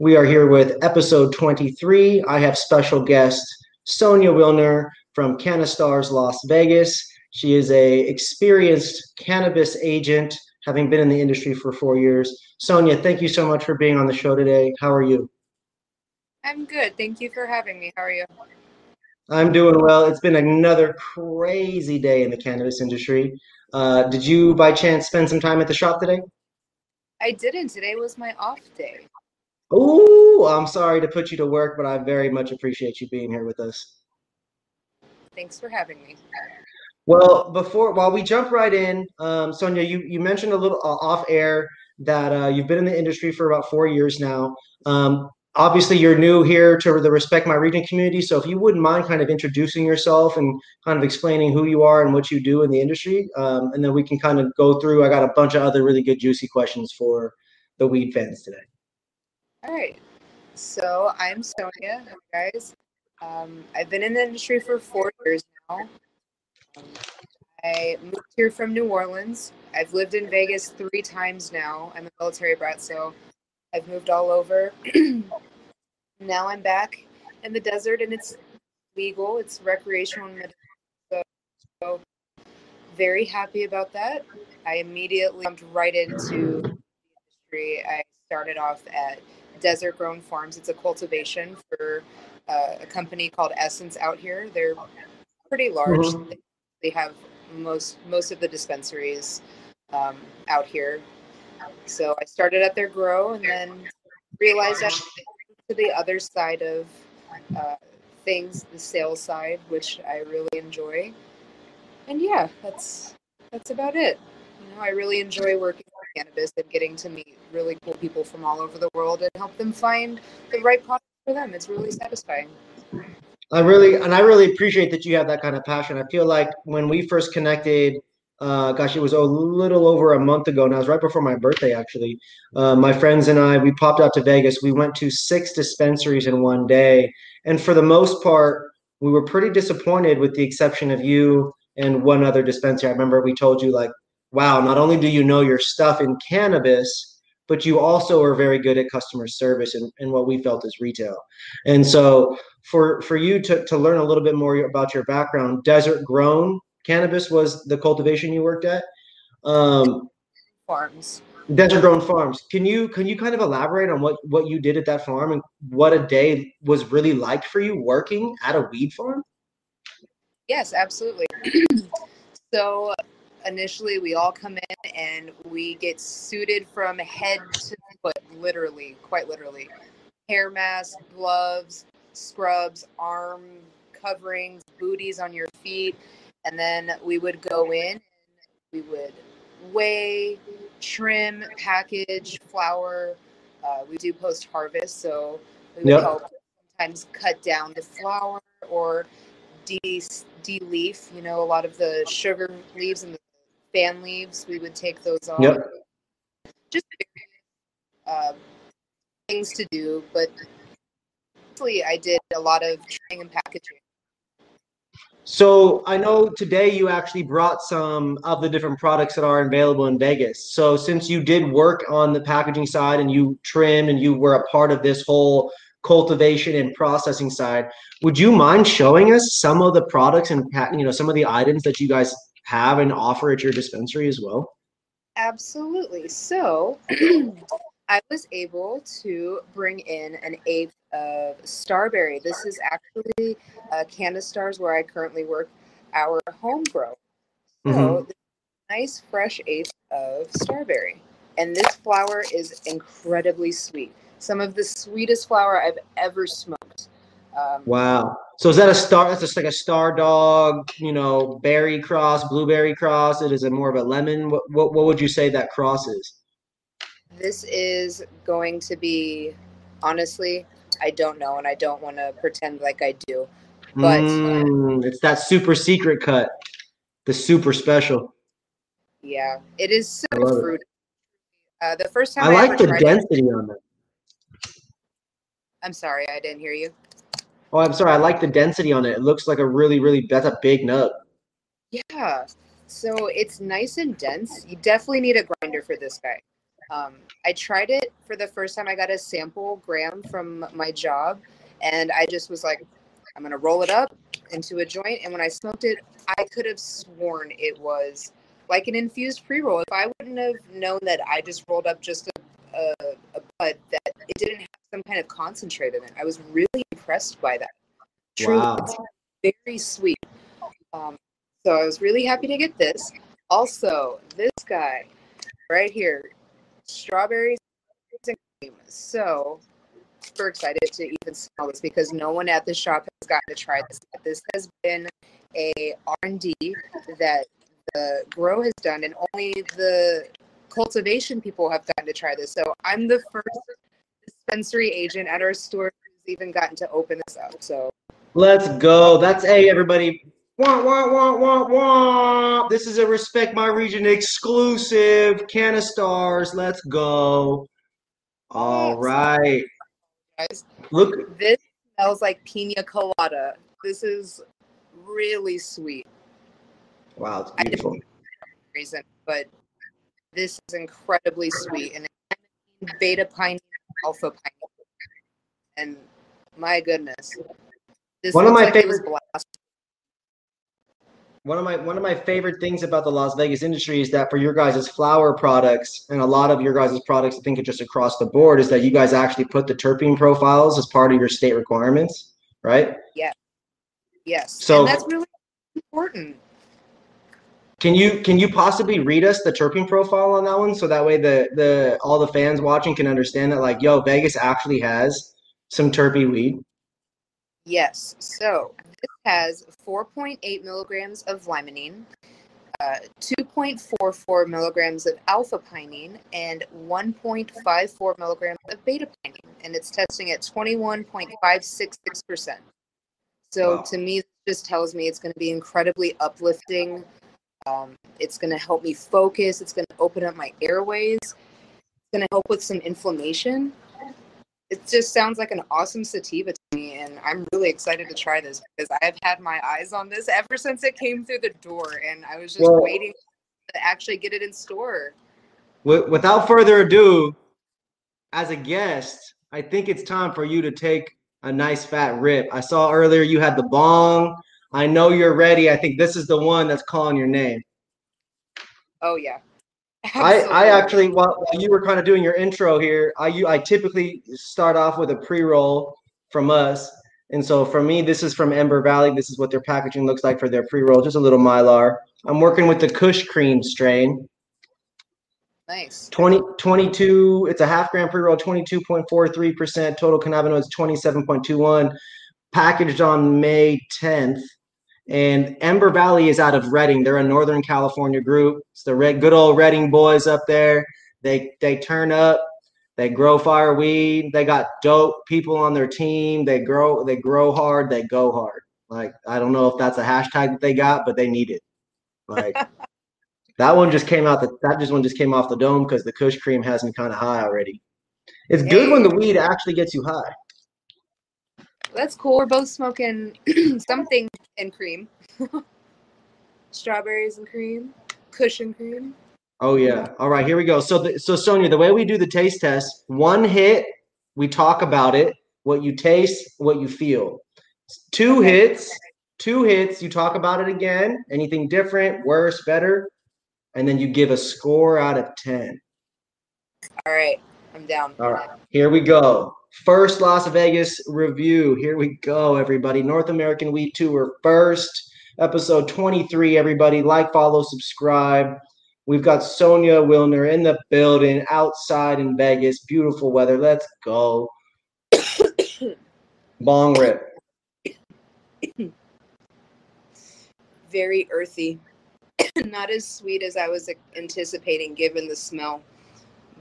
We are here with episode 23. I have special guest Sonya Wilner from Cannastarz Las Vegas. She is a experienced cannabis agent, having been in the industry for four years. Sonya, thank you so much for being on the show today. How are you? I'm good. Thank you for having me. How are you? I'm doing well. It's been another crazy day in the cannabis industry. Uh, did you, by chance, spend some time at the shop today? I didn't. Today was my off day. Oh, I'm sorry to put you to work, but I very much appreciate you being here with us. Thanks for having me. Well, before while we jump right in, um, Sonya, you you mentioned a little uh, off air that uh, you've been in the industry for about four years now. Um, obviously, you're new here to the Respect My Region community, so if you wouldn't mind kind of introducing yourself and kind of explaining who you are and what you do in the industry, um, and then we can kind of go through. I got a bunch of other really good juicy questions for the weed fans today. All right. So I'm Sonya, guys. Um, I've been in the industry for four years now. Um, I moved here from New Orleans. I've lived in Vegas three times now. I'm a military brat, so I've moved all over. now I'm back in the desert, and it's legal. It's recreational, so, so very happy about that. I immediately jumped right into the industry. I started off at Desert Grown Farms. It's a cultivation for uh, a company called Essence out here. They're pretty large. Mm-hmm. They have most most of the dispensaries um, out here. So I started at their grow and then realized that to the other side of uh, things, the sales side, which I really enjoy. And yeah, that's that's about it. You know, I really enjoy working cannabis and getting to meet really cool people from all over the world and help them find the right product for them. It's really satisfying. I really and I really appreciate that you have that kind of passion. I feel like when we first connected, uh, gosh, it was a little over a month ago, and I was right before my birthday actually. Uh, my friends and I we popped out to Vegas. We went to six dispensaries in one day, and for the most part, we were pretty disappointed, with the exception of you and one other dispensary. I remember we told you like wow, not only do you know your stuff in cannabis, but you also are very good at customer service and, and what we felt is retail. And so for for you to, to learn a little bit more about your background, desert grown cannabis was the cultivation you worked at. Um, farms. Desert grown farms. Can you can you kind of elaborate on what what you did at that farm and what a day was really like for you working at a weed farm? Yes, absolutely. so initially we all come in and we get suited from head to foot, literally, quite literally. Hair mask, gloves, scrubs, arm coverings, booties on your feet. And then we would go in and we would weigh, trim, package, flower. Uh, we do post harvest, so we would yep. help sometimes cut down the flower or de de-leaf. You know, a lot of the sugar leaves and the fan leaves, we would take those off. Yep. Just uh, things to do, but mostly I did a lot of training and packaging. So I know today you actually brought some of the different products that are available in Vegas. So since you did work on the packaging side and you trimmed and you were a part of this whole cultivation and processing side, would you mind showing us some of the products and you know some of the items that you guys have and offer at your dispensary as well? Absolutely. So I was able to bring in an eighth of Starberry. This is actually uh, Cannastarz where I currently work, our home grow. So mm-hmm. nice fresh eighth of Starberry. And this flower is incredibly sweet. Some of the sweetest flower I've ever smoked. Um, wow. So is that a star? That's just like a star dog, you know, berry cross, blueberry cross. It is a more of a lemon. What, what what would you say that cross is? This is going to be, honestly, I don't know, and I don't want to pretend like I do. But mm, it's that super secret cut, the super special. Yeah, it is so fruity. Uh, the first time I, I like the density it, on it. I'm sorry, I didn't hear you. Oh, I'm sorry. I like the density on it. It looks like a really, really that's a big nut. Yeah. So it's nice and dense. You definitely need a grinder for this guy. Um, I tried it for the first time. I got a sample gram from my job, and I just was like, I'm gonna roll it up into a joint. And when I smoked it, I could have sworn it was like an infused pre roll. If I wouldn't have known that I just rolled up just a, a, a bud that it didn't have some kind of concentrate in it, I was really impressed by that. Truly, Wow. it's very sweet. Um, so I was really happy to get this. Also, this guy right here, strawberries and cream. So super excited to even smell this because no one at the shop has gotten to try this. This has been a R&D that the grow has done, and only the cultivation people have gotten to try this. So I'm the first dispensary agent at our store who's even gotten to open this up. So Let's go. That's a everybody. Wah, wah, wah, wah, wah. This is a Respect My Region exclusive. Cannastarz. Let's go. All right. Guys, Look. this smells like pina colada. This is really sweet. Wow, it's beautiful. reason, but this is incredibly sweet and beta pine, alpha pine, and my goodness, this One of my like favorite-. One of my one of my favorite things about the Las Vegas industry is that for your guys' flower products and a lot of your guys' products, I think just across the board, is that you guys actually put the terpene profiles as part of your state requirements, right? Yeah. Yes, So- and that's really important. Can you can you possibly read us the terpene profile on that one so that way the the all the fans watching can understand that like yo Vegas actually has some terpene weed. Yes, so this has 4.8 milligrams of limonene, uh, 2.44 milligrams of alpha pinene, and 1.54 milligrams of beta pinene, and it's testing at 21.566%. So Wow. to me, this just tells me it's going to be incredibly uplifting. Um, it's going to help me focus. It's going to open up my airways. It's going to help with some inflammation. It just sounds like an awesome sativa to me, and I'm really excited to try this because I have had my eyes on this ever since it came through the door, and I was just Well- waiting to actually get it in store. Wi- Without further ado, as a guest, I think it's time for you to take a nice fat rip. I saw earlier you had the bong. I know you're ready. I think this is the one that's calling your name. Oh yeah. I, I actually while, while you were kind of doing your intro here, I you I typically start off with a pre-roll from us. And so for me, this is from Ember Valley. This is what their packaging looks like for their pre-roll, just a little mylar. I'm working with the Kush Cream strain. nice. 20, 22, it's a half gram pre-roll, 22.43%, total cannabinoids 27.21, packaged on May 10th. And Ember Valley is out of Redding. They're a Northern California group. It's the red, good old Redding boys up there. They they turn up, they grow fire weed, they got dope people on their team. They grow, they grow hard, they go hard. Like I don't know if that's a hashtag that they got, but they need it. Like that one just came out. The, that just one just came off the dome because the Kush cream has me kind of high already. It's good when the weed actually gets you high. That's cool. We're both smoking something and cream. Strawberries and cream, cushion cream. Oh yeah. All right, here we go. So the, so Sonya, the way we do the taste test, one hit, we talk about it, what you taste, what you feel. Two Okay. hits, two hits, you talk about it again, anything different, worse, better, and then you give a score out of 10. All right, I'm down. All right, here we go. First Las Vegas review. Here we go, everybody. North American Weed Tour first, episode 23. Everybody, like, follow, subscribe. We've got Sonya Wilner in the building outside in Vegas. Beautiful weather. Let's go. Bong rip. Very earthy. Not as sweet as I was anticipating given the smell,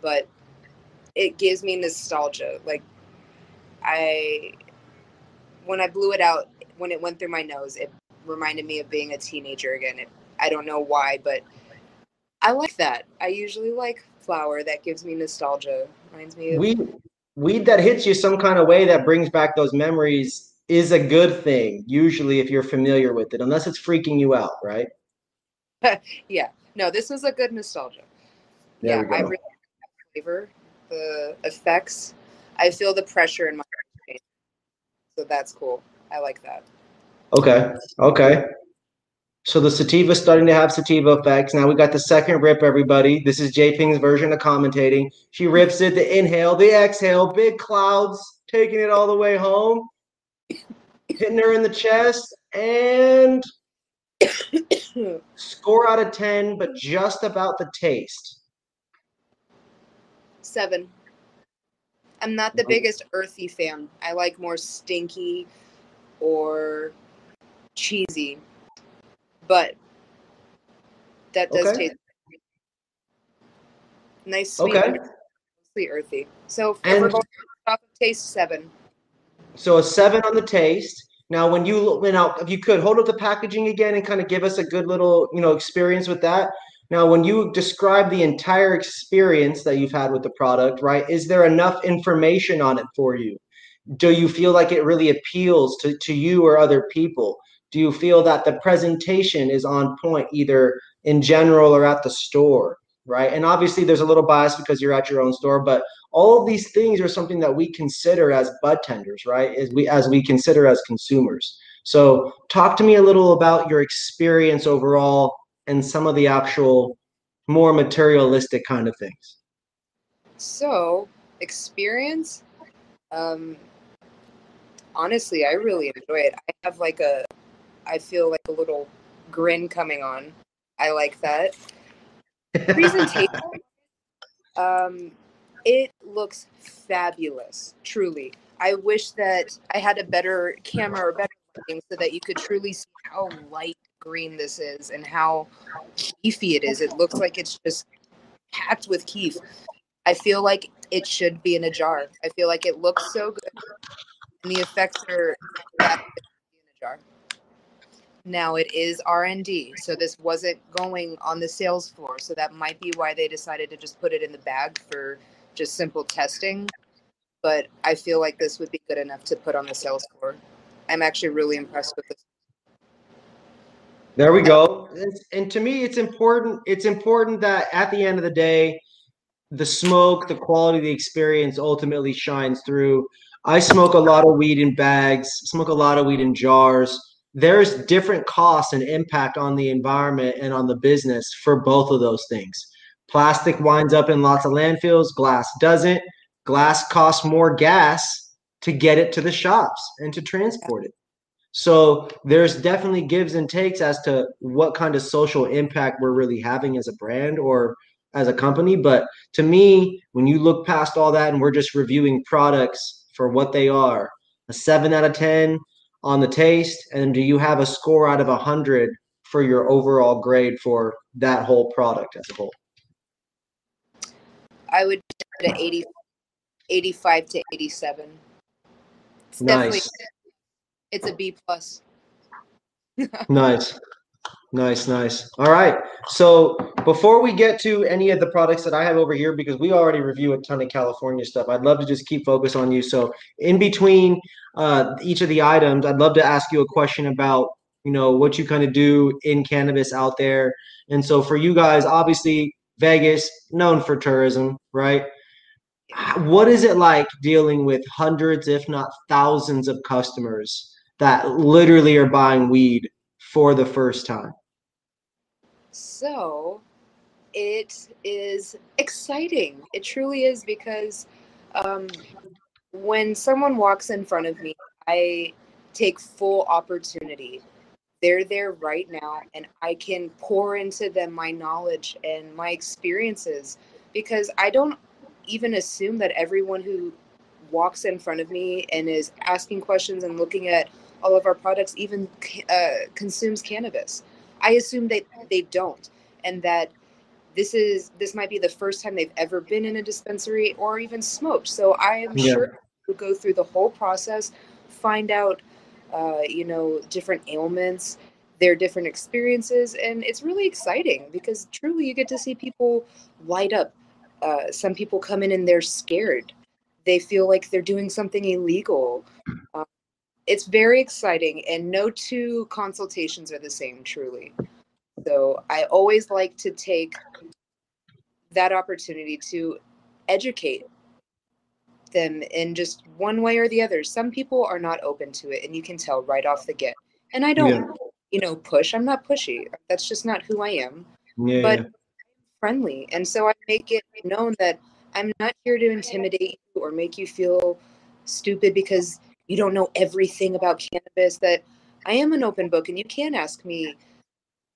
but it gives me nostalgia. Like I when I blew it out when it went through my nose, it reminded me of being a teenager again. It, I don't know why, but I like that. I usually like flower that gives me nostalgia. Reminds me of Weed, weed that hits you some kind of way that brings back those memories is a good thing, usually, if you're familiar with it, unless it's freaking you out, right? yeah. No, this was a good nostalgia. There yeah, I really flavor, the effects. I feel the pressure in my brain. So that's cool. I like that. Okay. Okay. So the sativa's starting to have sativa effects. Now we got the second rip, everybody. This is J Ping's version of commentating. She rips it, the inhale, the exhale, big clouds, taking it all the way home, hitting her in the chest, and score out of 10, but just about the taste. Seven. I'm not the biggest earthy fan. I like more stinky or cheesy, but that does Okay. taste nice, sweet, Okay. mostly earthy. So And- off of taste, seven. So a seven on the taste. Now, when you look- now, if you could hold up the packaging again and kind of give us a good little, you know, experience with that. Now, when you describe the entire experience that you've had with the product, right? Is there enough information on it for you? Do you feel like it really appeals to, to you or other people? Do you feel that the presentation is on point, either in general or at the store, right? And obviously, there's a little bias because you're at your own store, but all of these things are something that we consider as bud tenders, right? As we as we consider as consumers. So talk to me a little about your experience overall and some of the actual more materialistic kind of things. So experience, um, honestly, I really enjoy it. I have like a, I feel like a little grin coming on. I like that. presentation um it looks fabulous truly i wish that i had a better camera or better lighting so that you could truly see how light green this is and how keefy it is. It looks like it's just packed with keef. I feel like it should be in a jar. I feel like it looks so good and the effects are in a jar. Now it is r&d so this wasn't going on the sales floor so that might be why they decided to just put it in the bag for just simple testing. But i feel like this would be good enough to put on the sales floor. I'm actually really impressed with this There we go. And- to me, it's important. It's important that at the end of the day, the smoke, the quality, the experience ultimately shines through. I smoke a lot of weed in bags, smoke a lot of weed in jars. There's different costs and impact on the environment and on the business for both of those things. Plastic winds up in lots of landfills, glass doesn't. Glass costs more gas to get it to the shops and to transport it. So there's definitely gives and takes as to what kind of social impact we're really having as a brand or as a company. But to me, when you look past all that and we're just reviewing products for what they are, a seven out of 10 on the taste, and do you have a score out of a hundred for your overall grade for that whole product as a whole? i would put it a 80 85 to 87 it's definitely Nice. It's a b plus Nice. Nice, nice. All right. So before we get to any of the products that I have over here, because we already review a ton of California stuff, I'd love to just keep focus on you. So in between uh, each of the items, I'd love to ask you a question about, you know, what you kind of do in cannabis out there. And so for you guys, obviously Vegas, known for tourism, right? What is it like dealing with hundreds, if not thousands of customers that literally are buying weed for the first time? So it is exciting. It truly is because um, when someone walks in front of me, I take full opportunity. They're there right now, and I can pour into them my knowledge and my experiences because I don't even assume that everyone who walks in front of me and is asking questions and looking at all of our products even uh, consumes cannabis. I assume they they don't, and that this is this might be the first time they've ever been in a dispensary or even smoked. So I am Yeah. sure we'll go through the whole process, find out, uh, you know, different ailments, their different experiences, and it's really exciting because truly you get to see people light up. Uh, some people come in and they're scared. They feel like they're doing something illegal. Uh, it's very exciting, and no two consultations are the same, truly. So I always like to take that opportunity to educate them in just one way or the other. Some people are not open to it, and you can tell right off the get. And I don't, Yeah. you know, push. I'm not pushy. That's just not who I am. Yeah, But yeah. friendly, and so I make it known that I'm not here to intimidate you or make you feel stupid because you don't know everything about cannabis. That I am an open book, and you can ask me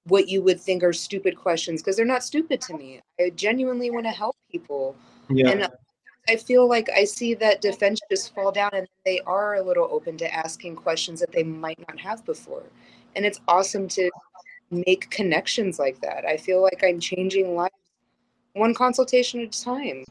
what you would think are stupid questions because they're not stupid to me. I genuinely want to help people. yeah. And uh, I feel like I see that defense just fall down and they are a little open to asking questions that they might not have before. And it's awesome to make connections like that. I feel like I'm changing lives one consultation at a time.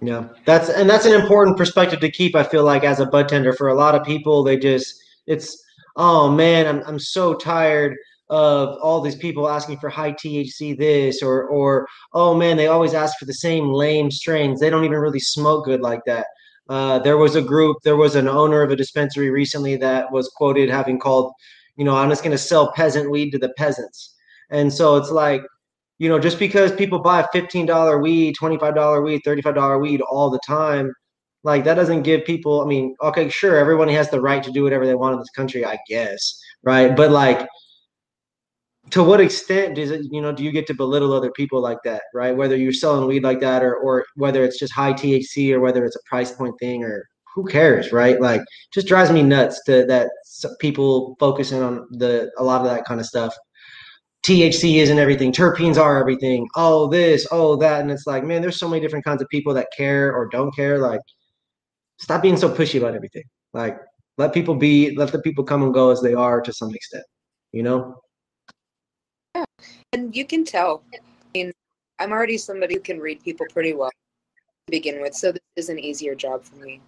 Yeah, that's and that's an important perspective to keep. I feel like as a bud tender, for a lot of people, they just it's oh man, I'm I'm so tired of all these people asking for high THC this or or oh man, they always ask for the same lame strains. They don't even really smoke good like that. Uh, there was a group, there was an owner of a dispensary recently that was quoted having called, you know, I'm just going to sell peasant weed to the peasants. And so it's like, you know, just because people buy $15 weed, $25 weed, $35 weed all the time, like that doesn't give people, I mean, okay, sure, everyone has the right to do whatever they want in this country, I guess, right? But like, to what extent does it, you know, do you get to belittle other people like that, right? Whether you're selling weed like that or, or whether it's just high THC or whether it's a price point thing or who cares, right? Like, just drives me nuts to that people focusing on the a lot of that kind of stuff. THC isn't everything. Terpenes are everything. Oh, this, oh, that. And it's like, man, there's so many different kinds of people that care or don't care. Like, stop being so pushy about everything. Like, let people be, let the people come and go as they are to some extent, you know? Yeah. And you can tell. I mean, I'm already somebody who can read people pretty well to begin with, so this is an easier job for me.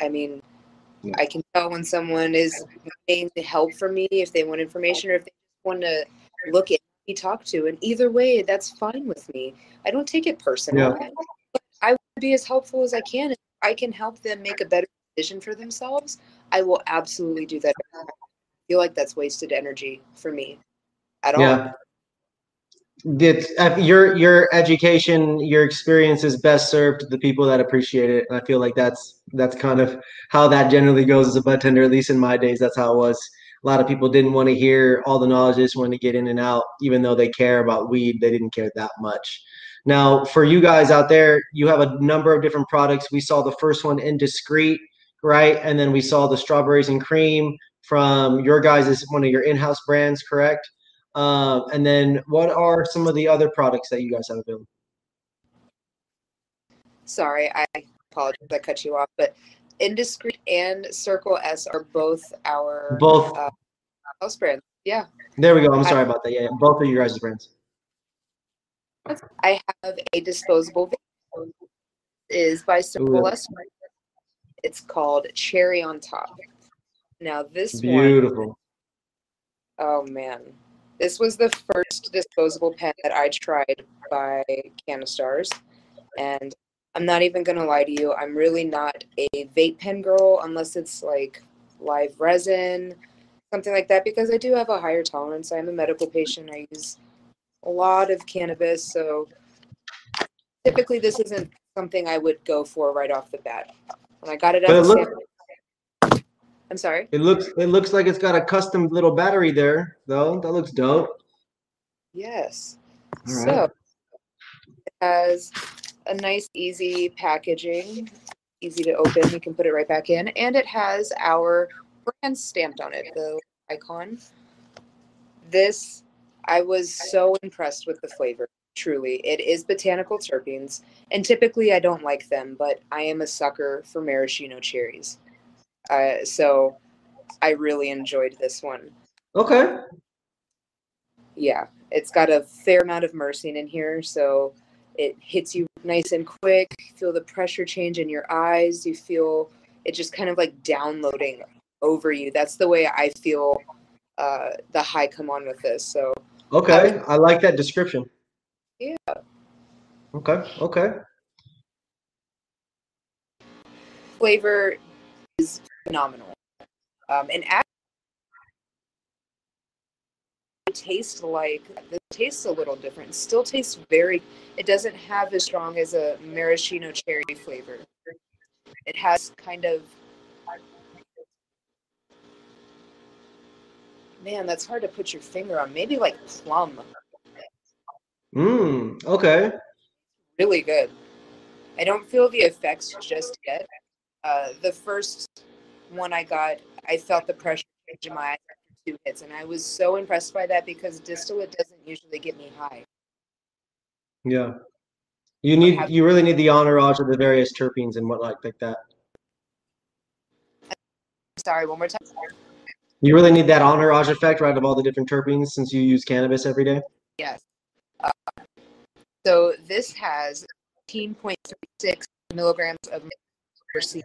I mean, Yeah. I can tell when someone is needing help from me, if they want information, or if they just want to look at me talk to. And either way, that's fine with me. I don't take it personal. But I would be as helpful as I can. If I can help them make a better decision for themselves, I will absolutely do that. I feel like that's wasted energy for me at all. Yeah. It's, uh, your your education, your experience is best served to the people that appreciate it. And I feel like that's that's kind of how that generally goes as a bud tender. At least in my days, that's how it was. A lot of people didn't want to hear all the knowledge; they just wanted to get in and out. Even though they care about weed, they didn't care that much. Now, for you guys out there, you have a number of different products. We saw the first one, Indiscreet, right? And then we saw the strawberries and cream from your guys' is one of your in-house brands, correct? Um, and then what are some of the other products that you guys have available? Sorry, I apologize. I cut you off, but Indiscreet and Circle S are both our Both. uh, house brands. Yeah, There we go. I'm sorry about that. Yeah, yeah. both of you guys' brands. I have a disposable vape. is by Circle Ooh. S. It's called Cherry on Top. Now this Beautiful. oh man, this was the first disposable pen that I tried by Cannastarz, and I'm not even gonna lie to you. I'm really not a vape pen girl unless it's like live resin, something like that, because I do have a higher tolerance. I'm a medical patient. I use a lot of cannabis, so typically this isn't something I would go for right off the bat. When I got it it look- sample, I'm sorry. It looks it looks like it's got a custom little battery there, though. That looks dope. Yes. Right. So it has a nice, easy packaging, easy to open. You can put it right back in, and it has our brand stamped on it, the icon. This, I was so impressed with the flavor. Truly, it is botanical terpenes, and typically I don't like them, but I am a sucker for maraschino cherries. Uh, so I really enjoyed this one. Okay. Yeah, it's got a fair amount of myrcene in here, so it hits you nice and quick. You feel the pressure change in your eyes. You feel it just kind of like downloading over you. That's the way I feel uh, the high come on with this. So Okay. I like that description. Yeah. Okay. Okay. flavor is phenomenal, um, and tastes like this tastes a little different. It still tastes very. It doesn't have as strong as a maraschino cherry flavor. It has kind of. Man, that's hard to put your finger on. Maybe like plum. Mmm. Okay. Really good. I don't feel the effects just yet. Uh, the first one I got, I felt the pressure change in my eyes two hits, and I was so impressed by that because distillate doesn't usually get me high. Yeah. You need you really need the entourage of the various terpenes and what like like that. Sorry, one more time. You really need that entourage effect, right, of all the different terpenes since you use cannabis every day. Yes. Uh, so this has 18.36 milligrams of mercury,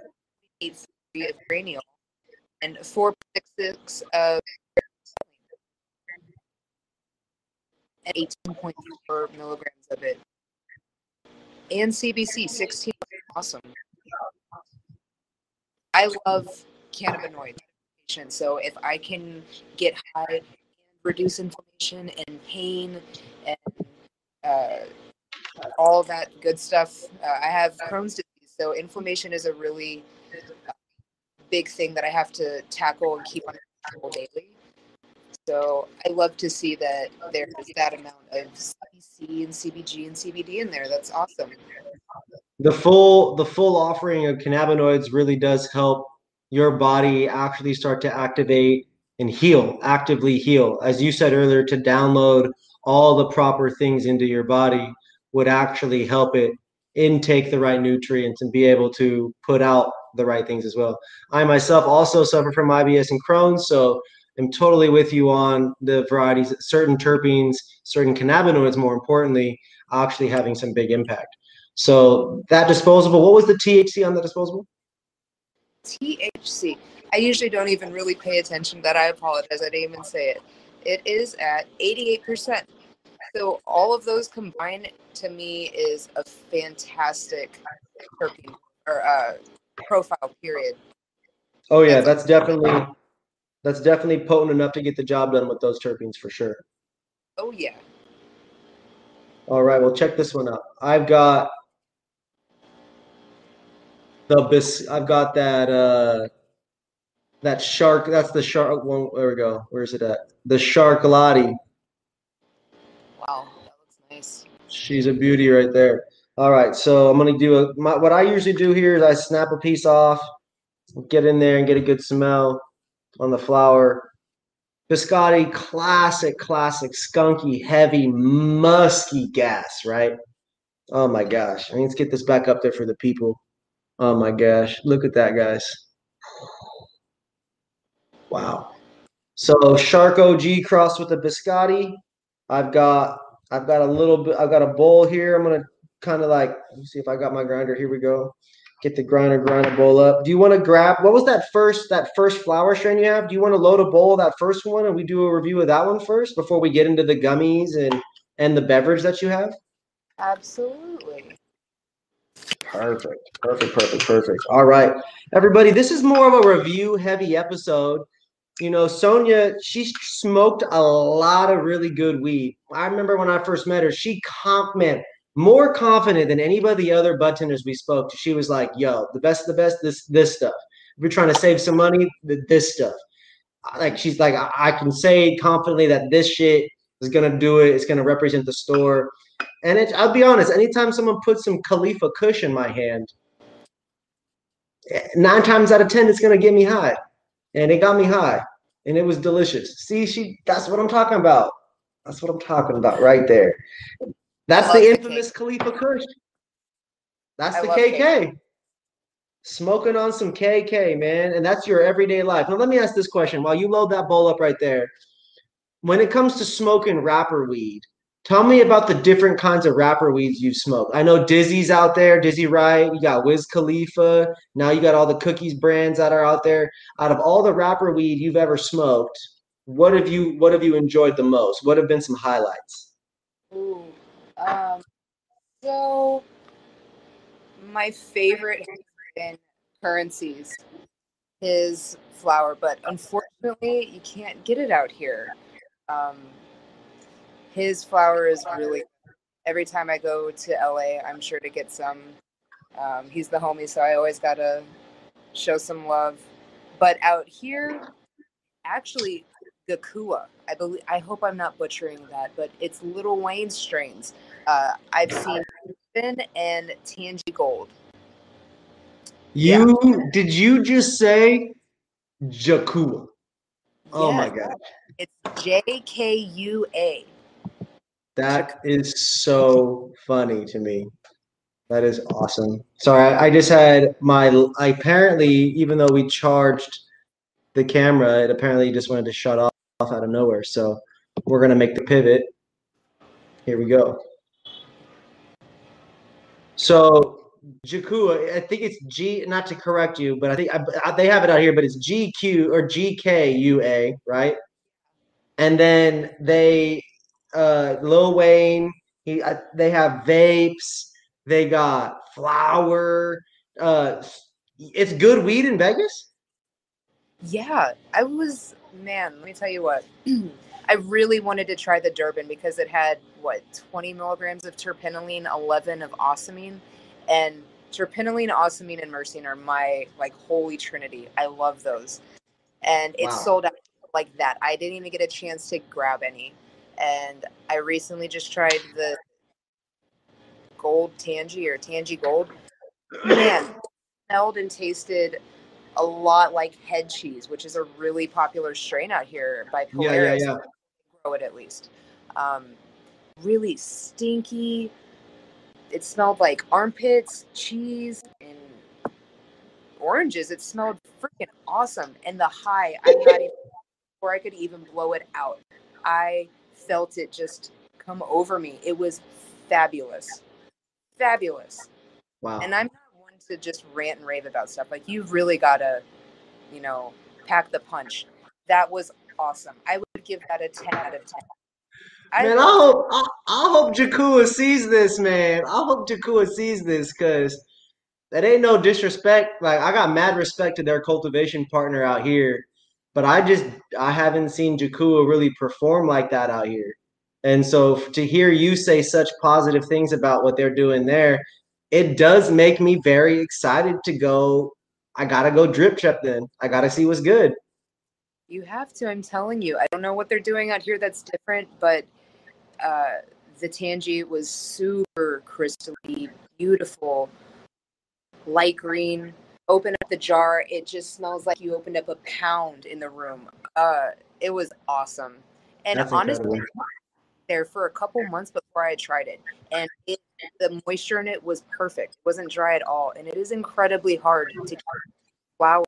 8.3 of cranial, and 4.6 of and 18.4 milligrams of it. And CBC, 16. Awesome. I love cannabinoids. So if I can get high and reduce inflammation and pain and uh, all that good stuff, uh, I have Crohn's disease. So inflammation is a really uh, big thing that I have to tackle and keep on control daily. So I love to see that there's that amount of CBC and CBG and CBD in there. That's awesome. The full the full offering of cannabinoids really does help your body actually start to activate and heal, actively heal. As you said earlier, to download all the proper things into your body would actually help it intake the right nutrients and be able to put out the right things as well. I myself also suffer from IBS and Crohn's, so I'm totally with you on the varieties, certain terpenes, certain cannabinoids, more importantly, actually having some big impact. So that disposable, what was the THC on the disposable? THC. I usually don't even really pay attention to that. I apologize. I didn't even say it. It is at 88%. So all of those combined to me is a fantastic terpene or uh, profile. Period. Oh yeah, that's definitely that's definitely potent enough to get the job done with those terpenes for sure. Oh yeah. All right, well check this one out. I've got the bis. I've got that uh that shark. That's the shark one. There we go. Where's it at? The shark Lottie. Wow, that looks nice. She's a beauty right there. All right, so I'm gonna do a. My, what I usually do here is I snap a piece off, get in there and get a good smell on the flower. Biscotti, classic, classic, skunky, heavy, musky gas, right? Oh my gosh. I need to get this back up there for the people. Oh my gosh. Look at that, guys. Wow. So Shark OG crossed with the Biscotti. I've got I've got a little bit I've got a bowl here. I'm gonna kind of like see if I got my grinder. Here we go. Get the grinder, grinder bowl up. Do you want to grab what was that first that first flower strain you have? Do you want to load a bowl of that first one and we do a review of that one first before we get into the gummies and and the beverage that you have? Absolutely. Perfect. Perfect. Perfect. Perfect. All right. Everybody, this is more of a review heavy episode. You know, Sonya, she smoked a lot of really good weed. I remember when I first met her, she comp man, more confident than any of the other bud tenders we spoke to. She was like, yo, the best, the best, this, this stuff. If you're trying to save some money, this stuff. Like she's like, I, I can say confidently that this shit is gonna do it. It's gonna represent the store. And it, I'll be honest, anytime someone puts some Khalifa Kush in my hand, eh, nine times out of ten, it's gonna get me high. And it got me high. And it was delicious. See, she that's what I'm talking about. That's what I'm talking about right there. That's the love the infamous Khalifa Kush. That's I the KK. KK. Smoking on some KK, man. And that's your everyday life. Now let me ask this question while you load that bowl up right there. When it comes to smoking rapper weed, Tell me about the different kinds of rapper weeds you've smoked. I know Dizzy's out there, Dizzy Wright. You got Wiz Khalifa. Now you got all the cookies brands that are out there. Out of all the rapper weed you've ever smoked, what have you what have you enjoyed the most? What have been some highlights? Ooh. Um, so my favorite been Curren$y's is flower, but unfortunately you can't get it out here. Um, his flower is really. Every time I go to LA, I'm sure to get some. Um, he's the homie, so I always gotta show some love. But out here, actually, Gakua. I believe. I hope I'm not butchering that, but it's Lil Wayne strains. Uh, I've seen Finn and Tangy Gold. You did you just say Jakua? Oh my god. It's J K U A. That is so funny to me. That is awesome. Sorry, I, I just had my I apparently, even though we charged the camera, it apparently just wanted to shut off out of nowhere. So we're gonna make the pivot. Here we go. So Jakua, I think it's G. Not to correct you, but I think I, I- they have it out here, but it's GQ or GKUA, right? And then they, uh, Lil Wayne. He, uh, they have vapes. They got flower. Uh, it's good weed in Vegas. Yeah, I was man. Let me tell you what. I really wanted to try the Durban because it had what 20 milligrams of terpinolene, 11 of ocimene, and terpinolene, ocimene, and myrcene are my like holy trinity. I love those, and it Wow. sold out like that. I didn't even get a chance to grab any, and I recently just tried the gold tangy or tangy gold. Man, smelled and tasted a lot like head cheese, which is a really popular strain out here by Yeah, yeah, yeah. Grow it at least. Um, really stinky. It smelled like armpits, cheese, and oranges. It smelled freaking awesome. And the high, I'm not even before I could even blow it out. I felt it just come over me. It was fabulous. Fabulous Wow. and I'm to just rant and rave about stuff. Like you've really got to, you know, pack the punch. That was awesome. I would give that a ten out of ten. I Man, I hope I, I hope Jakua sees this, man. I hope Jakua sees this because that ain't no disrespect. Like I got mad respect to their cultivation partner out here, but I just I haven't seen Jakua really perform like that out here. And so to hear you say such positive things about what they're doing there, it does make me very excited to go. I gotta go drip check then. I gotta see what's good. You have to. I'm telling you. I don't know what they're doing out here that's different, but uh, the Tangy was super crystally beautiful, light green. Open up the jar, it just smells like you opened up a pound in the room. Uh, it was awesome. And That's honestly, incredible. there for a couple months before I tried it, and it, the moisture in it was perfect. It wasn't dry at all, and it is incredibly hard to keep flower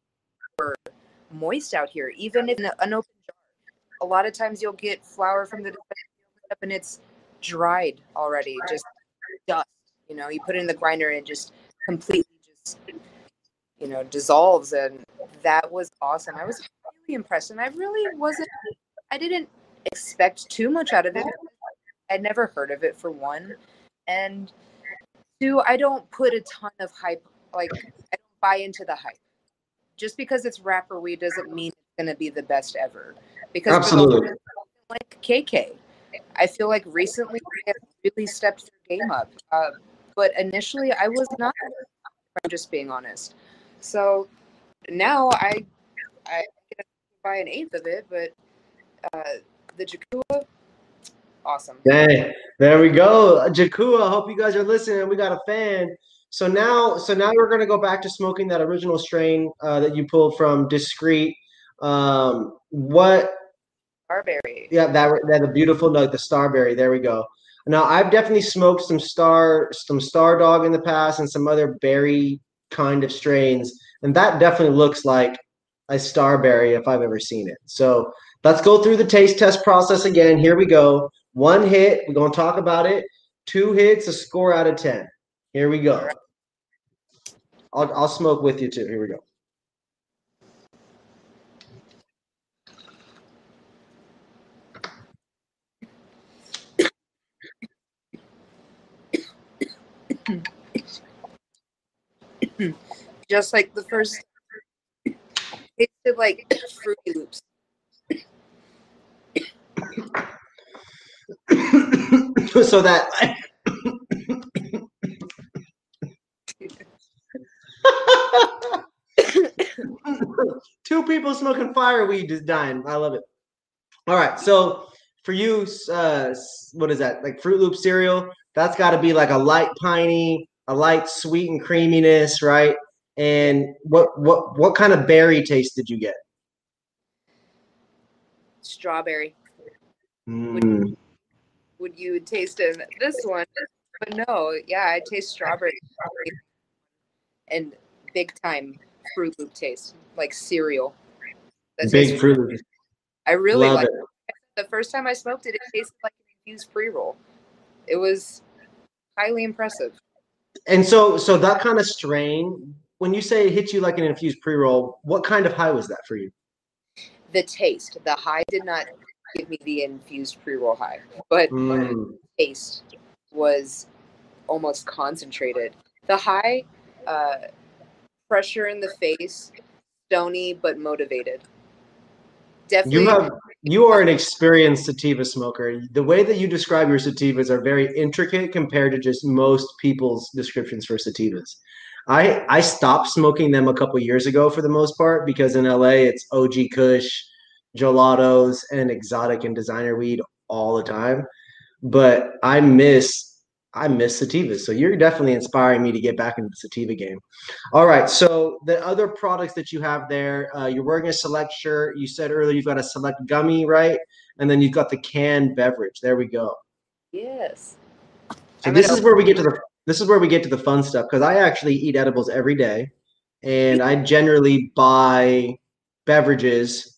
moist out here, even in an open jar. A lot of times you'll get flower from the dispensary and it's dried already, just dust. You know, you put it in the grinder and it just completely just you know dissolves, and that was awesome. I was really impressed, and I really wasn't. I didn't expect too much out of it. I'd never heard of it for one, and two, I don't put a ton of hype. Like I don't buy into the hype. Just because it's rapper weed doesn't mean it's gonna be the best ever. Because Absolutely. like KK, I feel like recently they have really stepped their game up. Uh, but initially, I was not. I'm just being honest. So now I I to buy an eighth of it, but uh, the Jakua, awesome. Dang, there we go. Jakua, I hope you guys are listening. We got a fan. So now, so now we're gonna go back to smoking that original strain uh, that you pulled from Discreet. Um, what? Starberry. Yeah, that that a beautiful note, the Starberry. There we go. Now I've definitely smoked some Star, some Star Dog in the past, and some other berry kind of strains, and that definitely looks like a Starberry if I've ever seen it. So let's go through the taste test process again. Here we go. One hit, we're gonna talk about it. Two hits, a score out of ten. Here we go. I'll I'll smoke with you too. Here we go. Just like the first, tasted like Fruity Loops. so that two people smoking fireweed is dying. I love it. All right, so for you, uh, what is that? Like Fruit Loop cereal? That's got to be like a light piney, a light sweet and creaminess, right? And what what what kind of berry taste did you get? Strawberry. Mm. Would, you taste in this one? But no, yeah, I taste strawberry and big time Fruit Loop taste, like cereal. That's big Fruit Loop. I really like it. it. The first time I smoked it, it tasted like an infused pre roll. It was highly impressive. And so, so that kind of strain, when you say it hits you like an infused pre roll, what kind of high was that for you? The taste. The high did not give me the infused pre roll high, but mm. taste was almost concentrated. The high, uh, pressure in the face, stony but motivated. Definitely. You have you are an experienced sativa smoker. The way that you describe your sativas are very intricate compared to just most people's descriptions for sativas. I I stopped smoking them a couple years ago for the most part because in LA it's OG Kush, gelatos, and exotic and designer weed all the time. But I miss I miss sativas. So you're definitely inspiring me to get back into the sativa game. All right. So the other products that you have there, uh, you're wearing a select shirt. You said earlier you've got a select gummy, right? And then you've got the canned beverage. There we go. Yes. So this is where we get to the this is where we get to the fun stuff because I actually eat edibles every day, and I generally buy beverages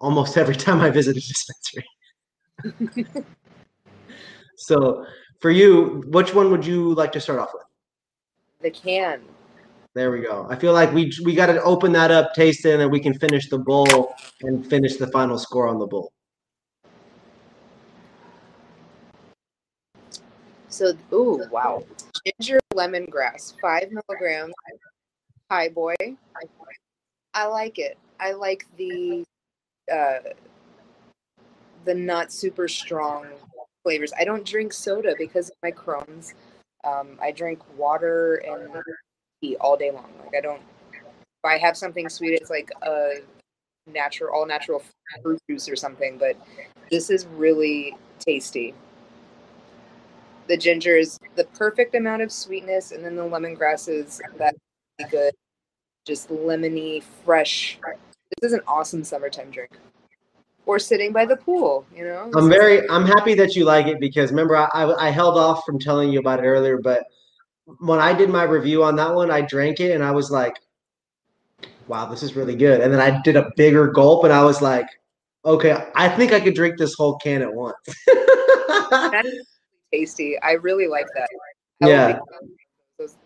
almost every time I visit a dispensary. so for you, which one would you like to start off with? The can. There we go. I feel like we we got to open that up, taste it, and then we can finish the bowl and finish the final score on the bowl. So, ooh, wow. Ginger lemongrass, five milligrams. Hi, boy. I like it. I like the uh, the not super strong flavors. I don't drink soda because of my Crohn's. Um, I drink water and tea all day long. Like I don't. If I have something sweet, it's like a natural, all natural fruit juice or something. But this is really tasty. The ginger is the perfect amount of sweetness, and then the lemongrass is that good, just lemony, fresh. This is an awesome summertime drink. Or sitting by the pool you know? I'm very i'm happy that you like it because remember I, I, I held off from telling you about it earlier but when i did my review on that one i drank it and i was like wow this is really good. And then i did a bigger gulp and i was like okay i think i could drink this whole can at once. That's tasty. I really like that. Yeah.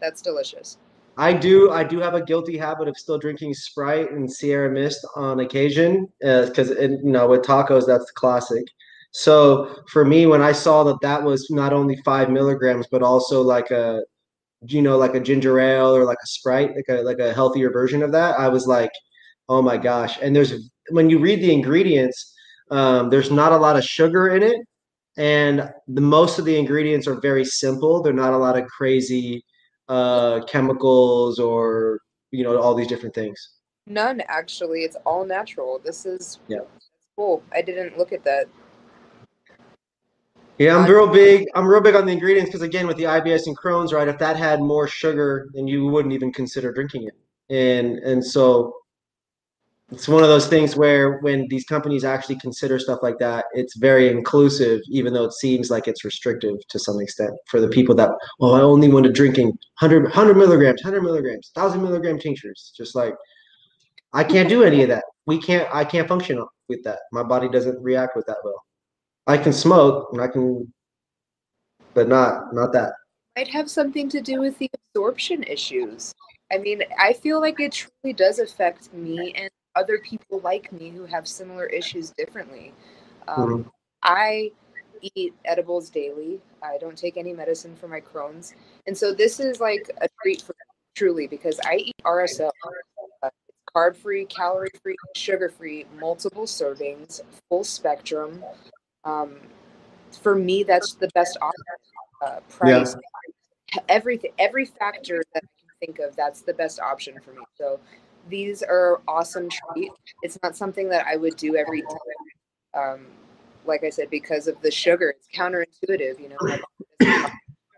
that's delicious I do. I do have a guilty habit of still drinking Sprite and Sierra Mist on occasion, because uh, you know with tacos that's the classic. So for me, when I saw that that was not only five milligrams, but also like a, you know, like a ginger ale or like a Sprite, like a like a healthier version of that, I was like, oh my gosh! And there's when you read the ingredients, um, there's not a lot of sugar in it, and the most of the ingredients are very simple. They're not a lot of crazy uh, chemicals or you know all these different things? None actually. It's all natural. This is yeah cool. I didn't look at that. Yeah, I'm real big. I'm real big on the ingredients because again, with the IBS and Crohn's, right? If that had more sugar, then you wouldn't even consider drinking it. And and so it's one of those things where when these companies actually consider stuff like that, it's very inclusive, even though it seems like it's restrictive to some extent for the people that, well, I only want to drinking 100, 100 milligrams, 100 milligrams, 1,000 milligram tinctures. Just like, I can't do any of that. We can't, I can't function with that. My body doesn't react with that well. I can smoke and I can, but not, not that. Might have something to do with the absorption issues. I mean, I feel like it truly does affect me and other people like me who have similar issues differently. Um, mm-hmm. I eat edibles daily. I don't take any medicine for my Crohn's, and so this is like a treat for me, truly because I eat RSO. Uh, carb free, calorie free, sugar free, multiple servings, full spectrum. Um, for me, that's the best option. Uh, price, yeah. everything, every factor that I can think of, that's the best option for me. So these are awesome treat. It's not something that I would do every time. Um, like I said, because of the sugar, it's counterintuitive. You know,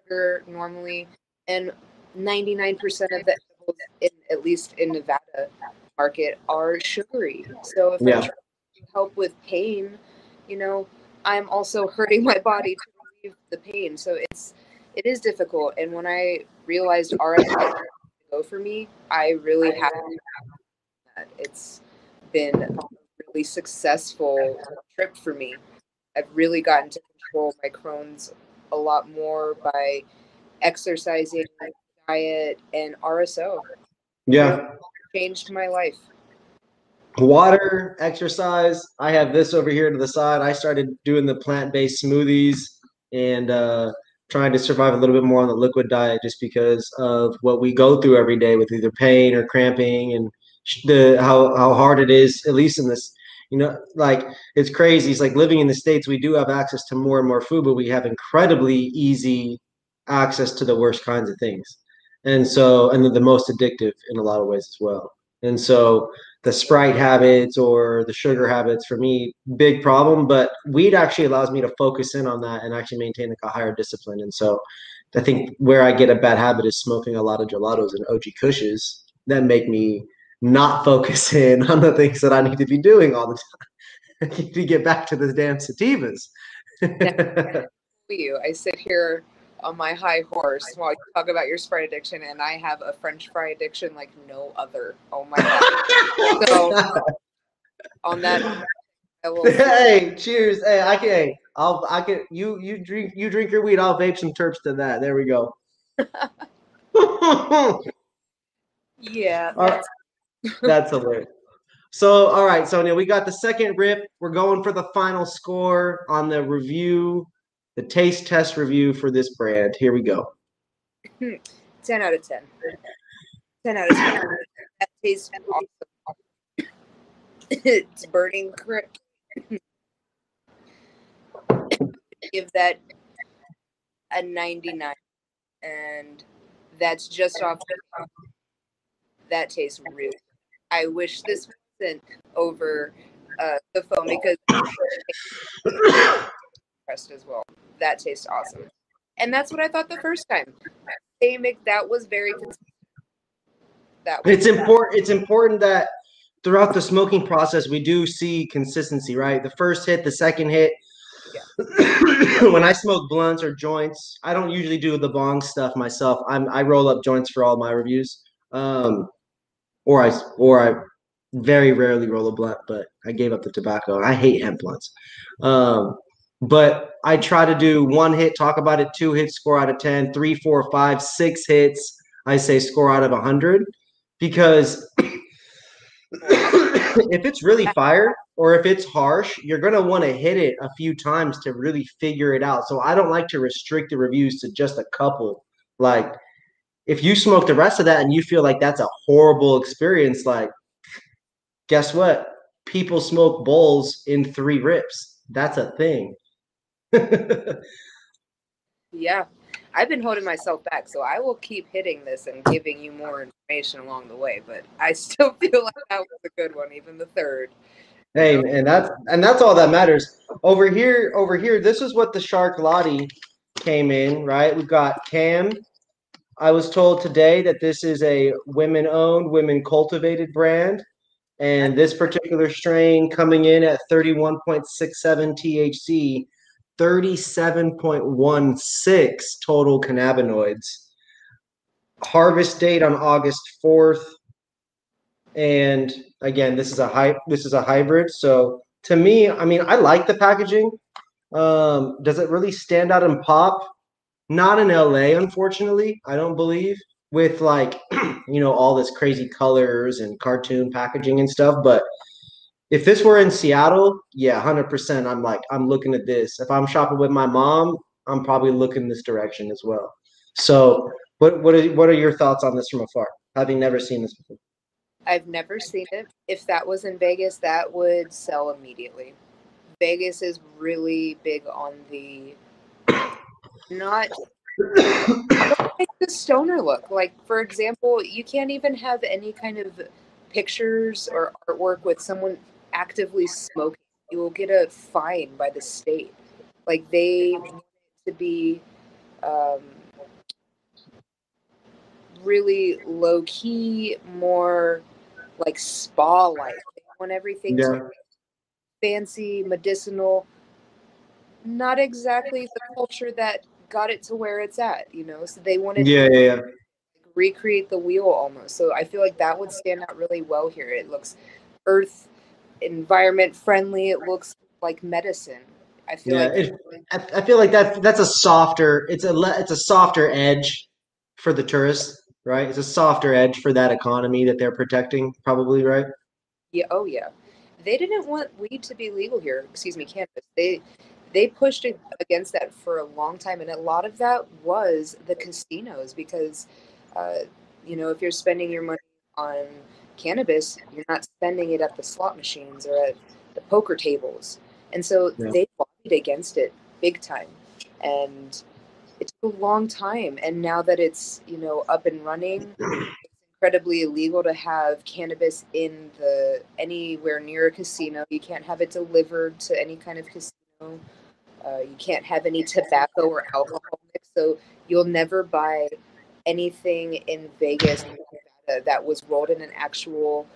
sugar normally, and 99% of the in, at least in Nevada market, are sugary. So if yeah. I'm trying to help with pain, you know, I'm also hurting my body to relieve the pain. So it's it is difficult. And when I realized RS for me, I really have that. It's been a really successful trip for me. I've really gotten to control my Crohn's a lot more by exercising, diet, and RSO. Yeah. changed my life. Water, exercise. I have this over here to the side. I started doing the plant based smoothies and uh, trying to survive a little bit more on the liquid diet just because of what we go through every day with either pain or cramping and the how, how hard it is, at least in this you know like it's crazy. It's like living in the states we do have access to more and more food but we have incredibly easy access to the worst kinds of things. And so and the most addictive in a lot of ways as well. And so the sprite habits or the sugar habits for me big problem but weed actually allows me to focus in on that and actually maintain like a higher discipline and so i think where i get a bad habit is smoking a lot of gelatos and og kushes that make me not focus in on the things that i need to be doing all the time to get back to the damn sativas. You. I sit here on my high horse while you talk about your Sprite addiction, and I have a French fry addiction like no other. Oh my god! so on that, I will. Hey, cheers! Hey, I can. Hey, I'll. I can. You. You drink. You drink your weed. I'll vape some terps to that. There we go. yeah. That's, that's hilarious. So, all right, Sonya, we got the second rip. We're going for the final score on the review the taste test review for this brand. Here we go. 10 out of 10. 10 out of 10. that tastes awesome. it's burning crisp. Give that a 99. And that's just off the That tastes really I wish this wasn't over uh, the phone because impressed as well that tastes awesome. And that's what I thought the first time. Same, that was very consistent. That was it's important. It's important that throughout the smoking process we do see consistency, right? The first hit, the second hit. Yeah. when I smoke blunts or joints, I don't usually do the bong stuff myself. I'm I roll up joints for all my reviews. Um, or I or I very rarely roll a blunt, but I gave up the tobacco. I hate hemp blunts. Um, but I try to do one hit, talk about it, two hits, score out of 10, three, four, five, six hits. I say score out of 100 because if it's really fire or if it's harsh, you're going to want to hit it a few times to really figure it out. So I don't like to restrict the reviews to just a couple. Like, if you smoke the rest of that and you feel like that's a horrible experience, like, guess what? People smoke bowls in three rips. That's a thing. Yeah. I've been holding myself back, so I will keep hitting this and giving you more information along the way. But I still feel like that was a good one, even the third. Hey, and that's and that's all that matters. Over here, over here, this is what the Shark Lottie came in, right? We've got Cam. I was told today that this is a women-owned, women-cultivated brand, and this particular strain coming in at 31.67 THC 37.16 total cannabinoids. Harvest date on August 4th. And again, this is a hy- this is a hybrid. So to me, I mean, I like the packaging. Um, does it really stand out and pop? Not in LA, unfortunately. I don't believe with like you know all this crazy colors and cartoon packaging and stuff, but if this were in Seattle, yeah, hundred percent. I'm like, I'm looking at this. If I'm shopping with my mom, I'm probably looking this direction as well. So, what what are what are your thoughts on this from afar, having never seen this before? I've never seen it. If that was in Vegas, that would sell immediately. Vegas is really big on the not the stoner look. Like for example, you can't even have any kind of pictures or artwork with someone actively smoking. You will get a fine by the state. Like they want it to be um, really low key, more like spa like. They want everything Yeah. to fancy, medicinal. Not exactly the culture that got it to where it's at, you know. So they wanted Yeah, yeah, yeah. to recreate the wheel almost. So I feel like that would stand out really well here. It looks earth environment friendly. It looks like medicine. I feel Yeah, like it- I, I feel like that that's a softer it's a it's a softer edge for the tourists, right? It's a softer edge for that economy that they're protecting, probably, right? Yeah, oh yeah. They didn't want weed to be legal here. Excuse me, cannabis. They they pushed against that for a long time, and a lot of that was the casinos because, uh, you know, if you're spending your money on cannabis, you're not spending it at the slot machines or at the poker tables, and so Yeah. they lobbied against it big time, and it took a long time. And now that it's you know up and running, it's incredibly illegal to have cannabis in the anywhere near a casino. You can't have it delivered to any kind of casino. Uh, you can't have any tobacco or alcohol. So you'll never buy anything in Vegas Nevada, that was rolled in an actual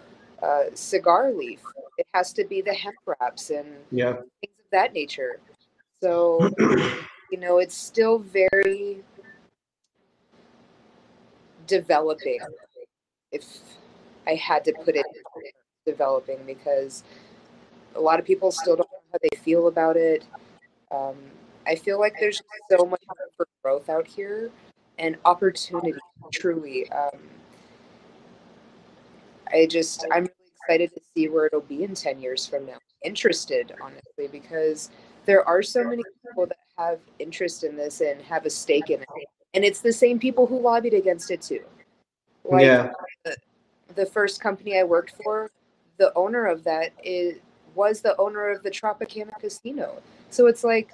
uh, cigar leaf. It has to be the hemp wraps and Yeah. things of that nature. So, you know, it's still very developing, if I had to put it developing, because a lot of people still don't know how they feel about it. Um, I feel like there's so much for growth out here and opportunity, truly. Um, I just, I'm really excited to see where it'll be in 10 years from now. Interested, honestly, because there are so many people that have interest in this and have a stake in it. And it's the same people who lobbied against it too. Like yeah. the first company I worked for, the owner of that is was the owner of the Tropicana Casino. So it's like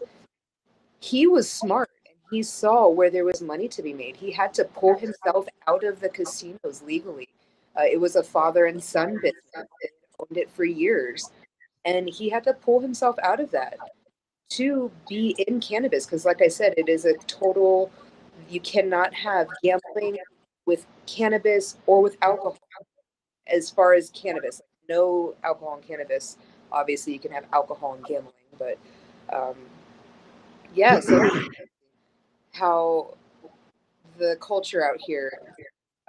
he was smart and he saw where there was money to be made. He had to pull himself out of the casinos legally. Uh, it was a father and son business. They owned it for years, and he had to pull himself out of that to be in cannabis because, like I said, it is a total. You cannot have gambling with cannabis or with alcohol. As far as cannabis, no alcohol and cannabis. Obviously, you can have alcohol and gambling, but um, yeah. So how the culture out here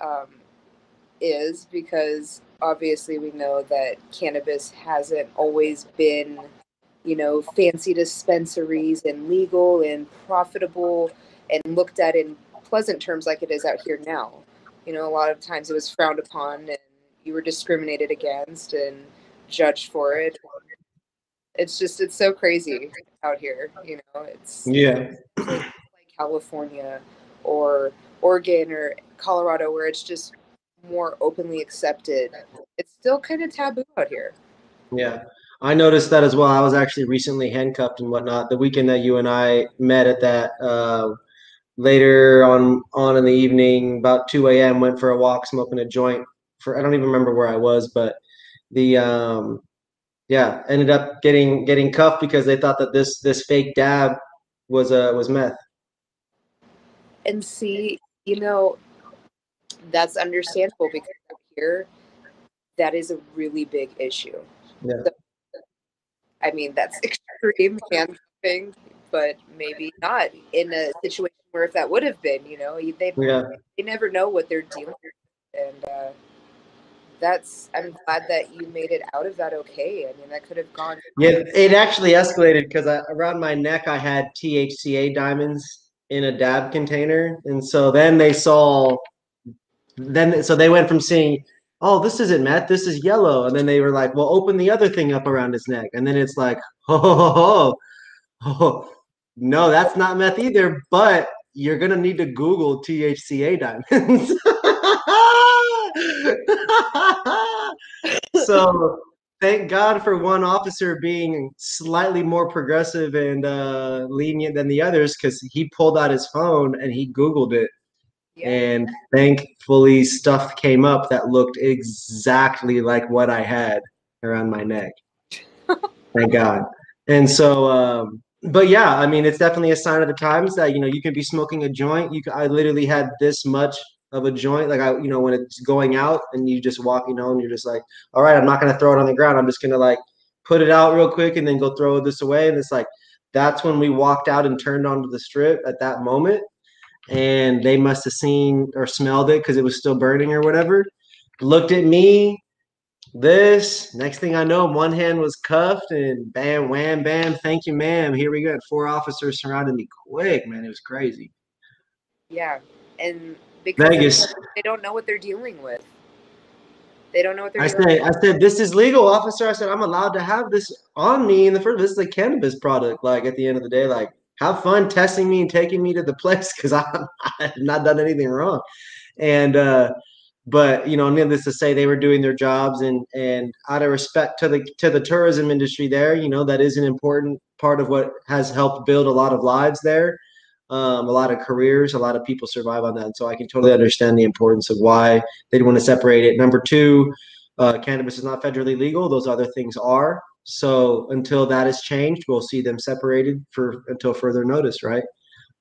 um, is because obviously we know that cannabis hasn't always been, you know, fancy dispensaries and legal and profitable and looked at in pleasant terms like it is out here now. You know, a lot of times it was frowned upon and you were discriminated against and judged for it. It's just it's so crazy out here, you know. It's Yeah. like California or Oregon or Colorado where it's just more openly accepted. It's still kind of taboo out here. Yeah. I noticed that as well. I was actually recently handcuffed and whatnot. The weekend that you and I met at that uh, later on on in the evening, about 2 a.m., went for a walk, smoking a joint for I don't even remember where I was, but the um yeah, ended up getting getting cuffed because they thought that this this fake dab was uh was meth. And see, you know, that's understandable because here that is a really big issue. Yeah. So, I mean, that's extreme handcuffing, but maybe not in a situation where if that would have been, you know, they Yeah. they never know what they're dealing with, and uh, that's I'm glad that you made it out of that okay. I mean, that could have gone. Yeah, it actually escalated because around my neck I had THCA diamonds in a dab container, and so then they saw, then so they went from seeing, oh, this isn't meth, this is yellow, and then they were like, well, open the other thing up around his neck, and then it's like, ho ho ho, oh, no, that's not meth either, but you're gonna need to Google THCA diamonds. so thank God for one officer being slightly more progressive and uh, lenient than the others because he pulled out his phone and he Googled it. Yeah. And thankfully, stuff came up that looked exactly like what I had around my neck. Thank God. And so, um, but yeah, I mean, it's definitely a sign of the times that you know you can be smoking a joint. You, can, I literally had this much of a joint, like I, you know, when it's going out and you just walk, you know, and you're just like, all right, I'm not gonna throw it on the ground. I'm just gonna like put it out real quick and then go throw this away. And it's like that's when we walked out and turned onto the strip at that moment. And they must have seen or smelled it because it was still burning or whatever. Looked at me, this. Next thing I know, one hand was cuffed and bam, wham, bam. Thank you, ma'am. Here we go. Four officers surrounded me quick, man. It was crazy. Yeah, and because Vegas. they don't know what they're dealing with. They don't know what they're I said, I said, this is legal, officer. I said, I'm allowed to have this on me in the first. This is a cannabis product. Like at the end of the day, like have fun testing me and taking me to the place because I have not done anything wrong. And uh, but you know, needless to say, they were doing their jobs, and and out of respect to the to the tourism industry there, you know, that is an important part of what has helped build a lot of lives there. Um, a lot of careers, a lot of people survive on that. And so I can totally understand the importance of why they'd want to separate it. Number two, uh, cannabis is not federally legal; those other things are. So until that is changed, we'll see them separated for until further notice, right?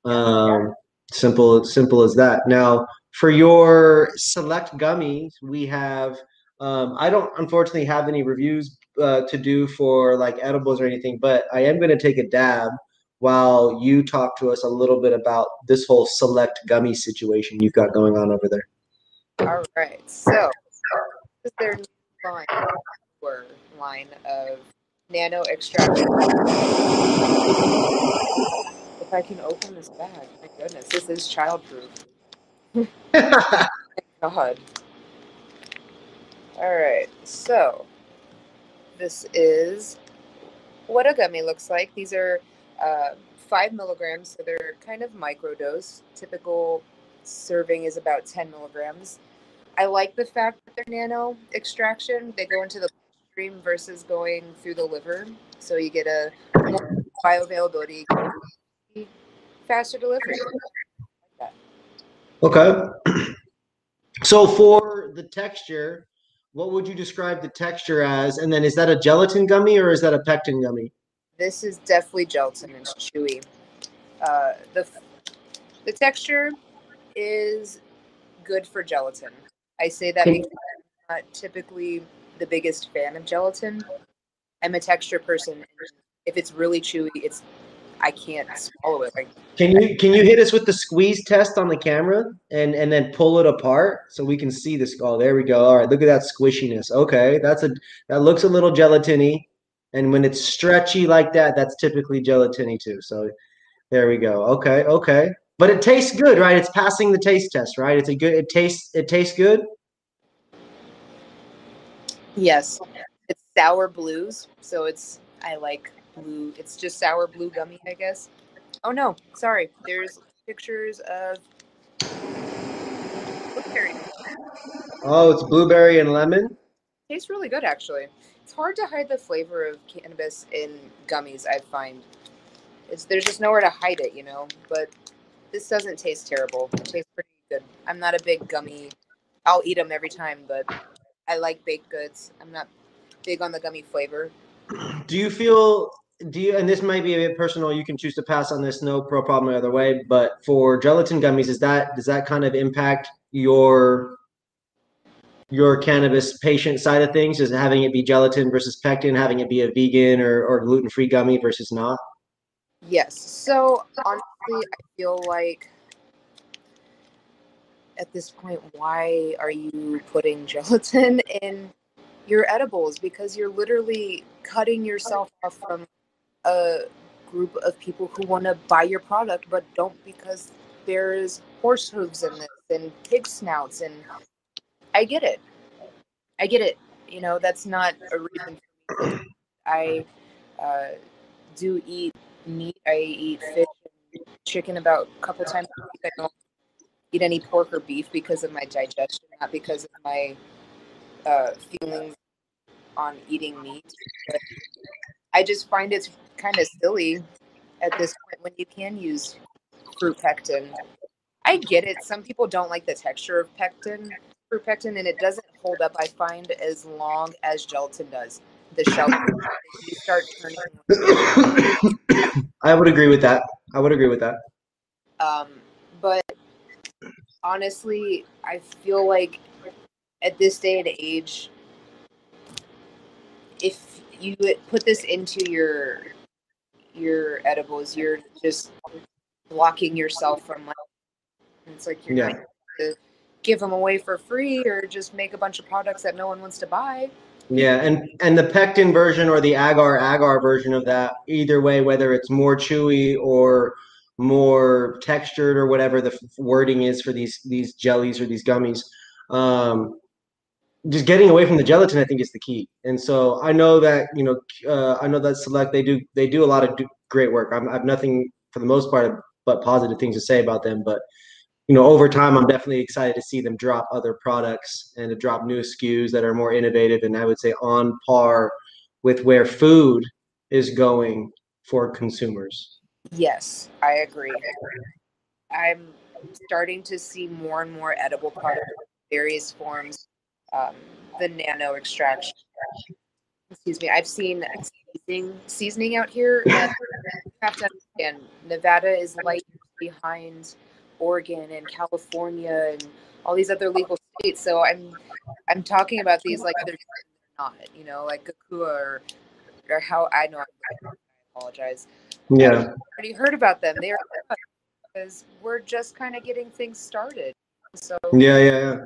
Um, simple, simple as that. Now, for your select gummies, we have. Um, I don't unfortunately have any reviews uh, to do for like edibles or anything, but I am going to take a dab while you talk to us a little bit about this whole select gummy situation you've got going on over there. All right, so is line, line of nano extraction. If I can open this bag, my goodness, this is childproof. God. All right, so this is what a gummy looks like. These are uh, five milligrams, so they're kind of microdose. Typical serving is about 10 milligrams. I like the fact that they're nano extraction. They go into the bloodstream versus going through the liver, so you get a more bioavailability, faster delivery. Okay. So for the texture, what would you describe the texture as? And then is that a gelatin gummy or is that a pectin gummy? This is definitely gelatin. It's chewy. Uh, the the texture is good for gelatin. I say that because I'm not typically the biggest fan of gelatin. I'm a texture person. If it's really chewy, it's I can't swallow it. Like Can you can you hit us with the squeeze test on the camera and and then pull it apart so we can see this? Oh, there we go. All right, look at that squishiness. Okay, that's a that looks a little gelatiny, and when it's stretchy like that, that's typically gelatiny too. So there we go. Okay, okay, but it tastes good, right? It's passing the taste test, right? It's a good. It tastes it tastes good. Yes, it's sour blues, so it's I like blue. It's just sour blue gummy, I guess. Oh no, sorry. There's pictures of blueberry. Oh, it's blueberry and lemon. Tastes really good, actually. It's hard to hide the flavor of cannabis in gummies. I find it's there's just nowhere to hide it, you know. But this doesn't taste terrible. It tastes pretty good. I'm not a big gummy. I'll eat them every time, but I like baked goods. I'm not big on the gummy flavor. Do you feel do you and this might be a bit personal you can choose to pass on this no pro problem either way but for gelatin gummies is that does that kind of impact your your cannabis patient side of things is having it be gelatin versus pectin having it be a vegan or, or gluten-free gummy versus not Yes. So honestly, I feel like at this point, why are you putting gelatin in your edibles? Because you're literally cutting yourself off from a group of people who want to buy your product but don't because there's horse hooves in this and pig snouts and I get it. I get it. You know, that's not a reason. I uh, do eat meat. I eat fish and chicken about a couple times a week. I don't eat any pork or beef because of my digestion, not because of my uh, feelings on eating meat. But I just find it's kind of silly at this point when you can use fruit pectin. I get it. Some people don't like the texture of pectin, fruit pectin, and it doesn't hold up. I find as long as gelatin does. The shell, you start turning. I would agree with that. I would agree with that. Um, but honestly, I feel like at this day and age, if you put this into your your edibles, you're just blocking yourself from like it's like you're Yeah. going to give them away for free or just make a bunch of products that no one wants to buy. Yeah, and and the pectin version or the agar agar version of that, either way, whether it's more chewy or more textured or whatever the wording is for these these jellies or these gummies, um, just getting away from the gelatin, I think, is the key. And so I know that you know, uh, I know that Select they do they do a lot of great work. I'm, I have nothing for the most part but positive things to say about them, but you know, over time, I'm definitely excited to see them drop other products and to drop new SKUs that are more innovative and I would say on par with where food is going for consumers. Yes, I agree. I'm starting to see more and more edible products, various forms. Um, the nano extraction. Excuse me. I've seen seasoning, seasoning out here. And you have to understand, Nevada is light behind Oregon and California and all these other legal states. So I'm I'm talking about these like they're not, you know, like Kakua or or how I know. I apologize Yeah. already heard about them. They are because we're just kind of getting things started. So Yeah, yeah, yeah.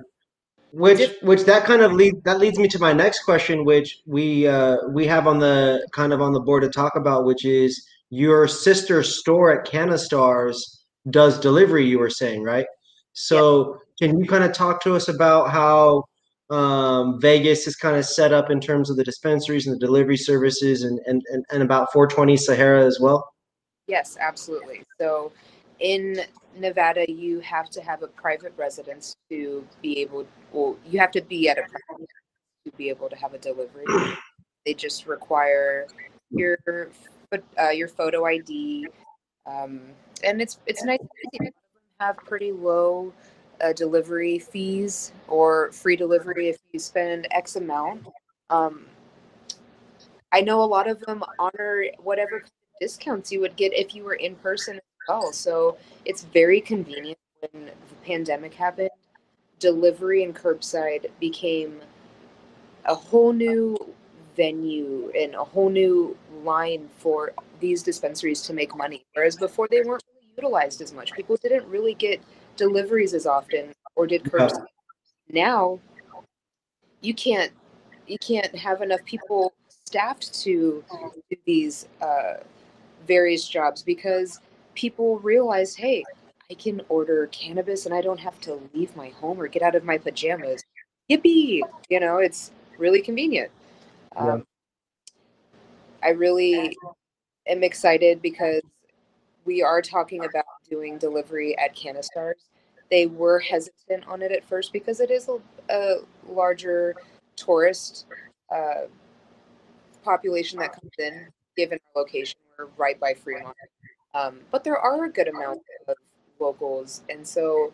Which which that kind of lead that leads me to my next question, which we uh we have on the kind of on the board to talk about, which is your sister store at Cannastarz does delivery, you were saying, right? So can you kind of talk to us about how um, Vegas is kind of set up in terms of the dispensaries and the delivery services and, and, and, and about 420 Sahara as well? yes, absolutely. So in Nevada, you have to have a private residence to be able. Well, you have to be at a private to be able to have a delivery. They just require your uh, your photo ID, um, and it's it's nice. to. Have pretty low uh, delivery fees or free delivery if you spend X amount. Um, I know a lot of them honor whatever discounts you would get if you were in person as well. So it's very convenient when the pandemic happened. Delivery and curbside became a whole new venue and a whole new line for these dispensaries to make money. Whereas before they weren't really utilized as much. People didn't really get deliveries as often or did curbside. Now you can't you can't have enough people staffed to do these uh, various jobs because people realize, hey, I can order cannabis and I don't have to leave my home or get out of my pajamas. Yippee! You know, it's really convenient. Yeah. Um, I really am excited because we are talking about doing delivery at Cannastarz. They were hesitant on it at first because it is a, a larger tourist uh, population that comes in, given our location. We're right by Fremont. Um, but there are a good amount of locals. And so,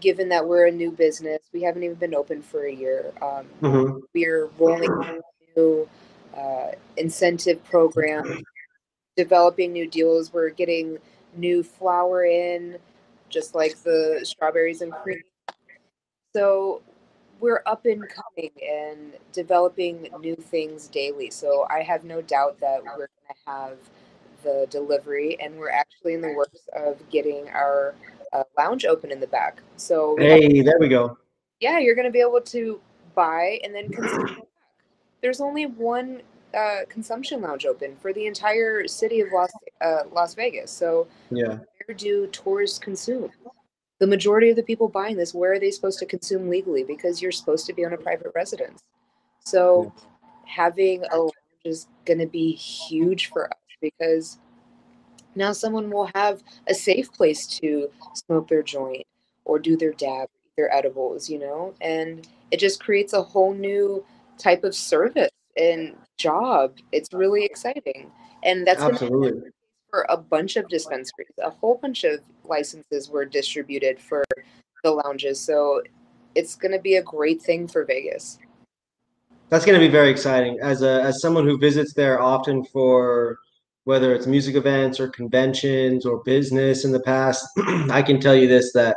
given that we're a new business, we haven't even been open for a year. Um, Mhm. we're rolling out new uh, incentive program, developing new deals. We're getting new flower in, just like the strawberries and cream. So we're up and coming and developing new things daily. So I have no doubt that we're going to have the delivery, and we're actually in the works of getting our uh, lounge open in the back. So Hey, there we go. yeah, you're going to be able to buy and then consume. There's only one uh, consumption lounge open for the entire city of Las uh, Las Vegas. So Yeah. where do tourists consume? The majority of the people buying this, where are they supposed to consume legally? Because you're supposed to be on a private residence. So having a lounge is going to be huge for us because now someone will have a safe place to smoke their joint or do their dab, eat their edibles, you know, and it just creates a whole new type of service and job. It's really exciting. And that's absolutely for a bunch of dispensaries. A whole bunch of licenses were distributed for the lounges. So it's going to be a great thing for Vegas. That's going to be very exciting. As a as someone who visits there often for whether it's music events or conventions or business in the past, I can tell you this that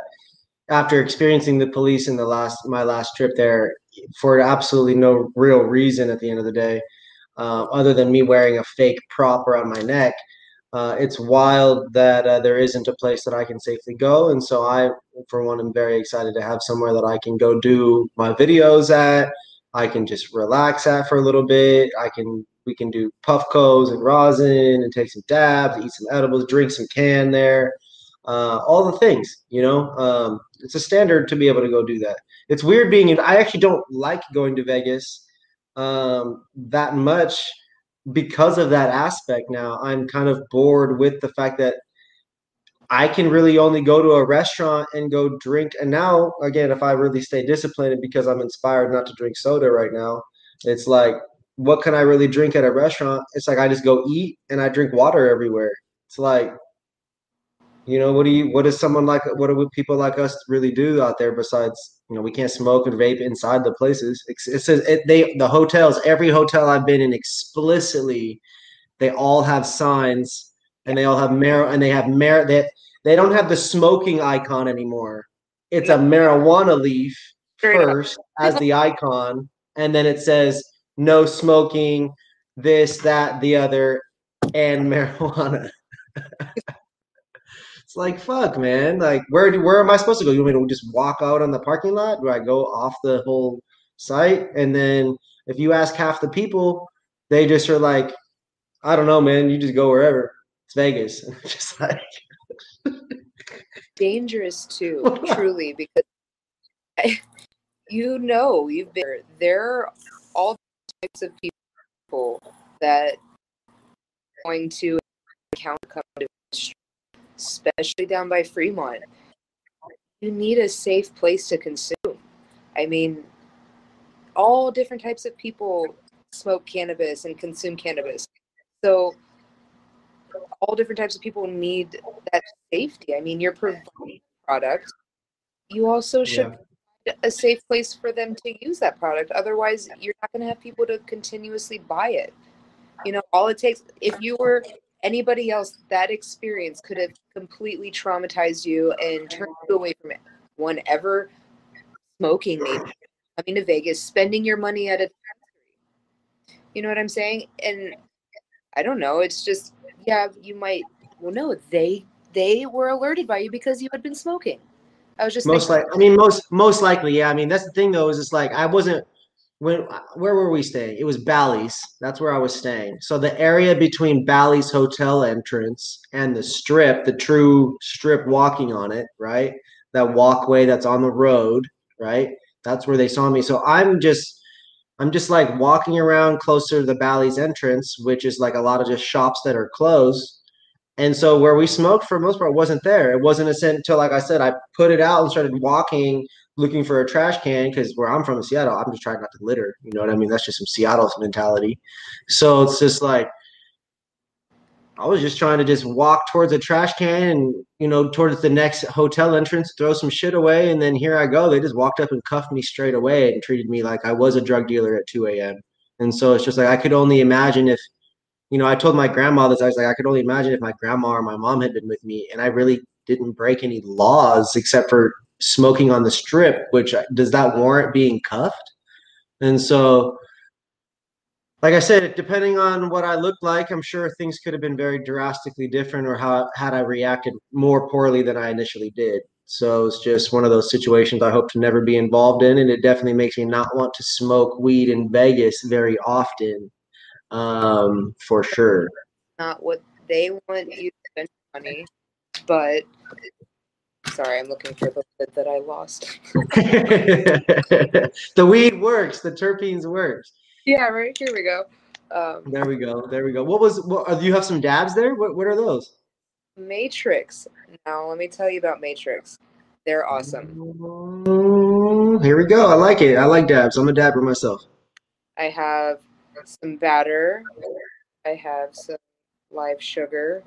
after experiencing the police in the last my last trip there for absolutely no real reason at the end of the day, uh, other than me wearing a fake prop around my neck, uh, it's wild that uh, there isn't a place that I can safely go. And so I, for one, am very excited to have somewhere that I can go do my videos at. I can just relax at for a little bit. I can we can do puffcos and rosin and take some dabs, eat some edibles, drink some can there, uh, all the things. You know, um, it's a standard to be able to go do that. It's weird being in. I actually don't like going to Vegas um, that much because of that aspect now i'm kind of bored with the fact that i can really only go to a restaurant and go drink and now again if i really stay disciplined because i'm inspired not to drink soda right now it's like what can i really drink at a restaurant it's like i just go eat and i drink water everywhere it's like you know what do you what does someone like what do people like us really do out there besides you know, we can't smoke and vape inside the places. It says it, they the hotels. Every hotel I've been in explicitly, they all have signs and they all have mar and they have mar they they don't have the smoking icon anymore. It's a marijuana leaf first as the icon, and then it says no smoking, this, that, the other, and marijuana. Like fuck, man. Like where do where am I supposed to go? You want me to just walk out on the parking lot? Do I go off the whole site? And then if you ask half the people, they just are like, I don't know, man. You just go wherever. It's Vegas. just like dangerous too, truly, because I, you know you've been there. are all types of people that going to to especially down by Fremont. You need a safe place to consume. I mean, all different types of people smoke cannabis and consume cannabis. So all different types of people need that safety. I mean, you're providing product. You also should yeah. a safe place for them to use that product. Otherwise, you're not going to have people to continuously buy it. You know, all it takes if you were anybody else, that experience could have completely traumatized you and turned you away from it. One ever smoking, maybe coming to Vegas, spending your money at a you know what I'm saying? And I don't know. It's just yeah, you might. Well, no, they they were alerted by you because you had been smoking. I was just most like. I mean, most most likely, yeah. I mean, that's the thing though. Is it's like I wasn't when uh, where were we staying? It was Bally's. That's where I was staying. So the area between Bally's hotel entrance and the strip, the true strip walking on it, right? That walkway that's on the road, right? That's where they saw me. So I'm just I'm just like walking around closer to the Bally's entrance, which is like a lot of just shops that are closed. And so where we smoked for most part wasn't there. It wasn't a sentence until like I said, I put it out and started walking looking for a trash can because where I'm from in Seattle, I'm just trying not to litter. You know what I mean? That's just some Seattle mentality. So it's just like I was just trying to just walk towards a trash can and you know towards the next hotel entrance, throw some shit away, and then here I go. They just walked up and cuffed me straight away and treated me like I was a drug dealer at 2 a.m. And so it's just like I could only imagine if you know I told my grandma this. I was like I could only imagine if my grandma or my mom had been with me, and I really didn't break any laws except for smoking on the strip, which uh, does that warrant being cuffed? And so, like I said, depending on what I looked like, I'm sure things could have been very drastically different or how had I reacted more poorly than I initially did. So it's just one of those situations I hope to never be involved in, and it definitely makes me not want to smoke weed in Vegas very often, um, for sure. Not what they want you to spend money, but Sorry, I'm looking for the lid that I lost. the weed works. The terpenes works. Yeah, right. Here we go. Um, there we go. There we go. What was? What, do you have some dabs there? What What are those? Matrix. Now let me tell you about Matrix. They're awesome. here we go. I like it. I like dabs. I'm a dabber myself. I have some batter. I have some live sugar,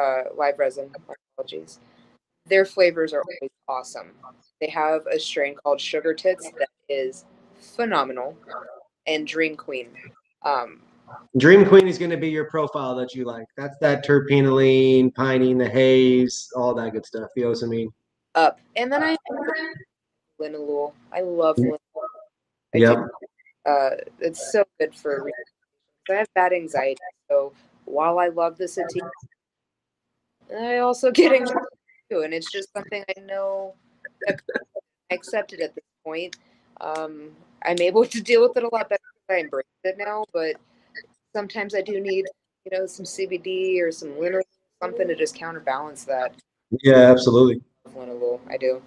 uh, live resin. Apologies. Their flavors are always awesome. They have a strain called Sugar Tits that is phenomenal, and Dream Queen. Um, Dream Queen is going to be your profile that you like. That's that terpinolene, pinene, the haze, all that good stuff. You know what I mean? Up. And then I linalool. I love linalool. I Yep. Uh, it's so good for. re- I have bad anxiety, so while I love the sativa, I also get anxiety too, and it's just something I know. I accept it at this point. Um, I'm able to deal with it a lot better. I embrace it now, but sometimes I do need, you know, some CBD or some linalool, something to just counterbalance that. Yeah, absolutely. Linalool, I do.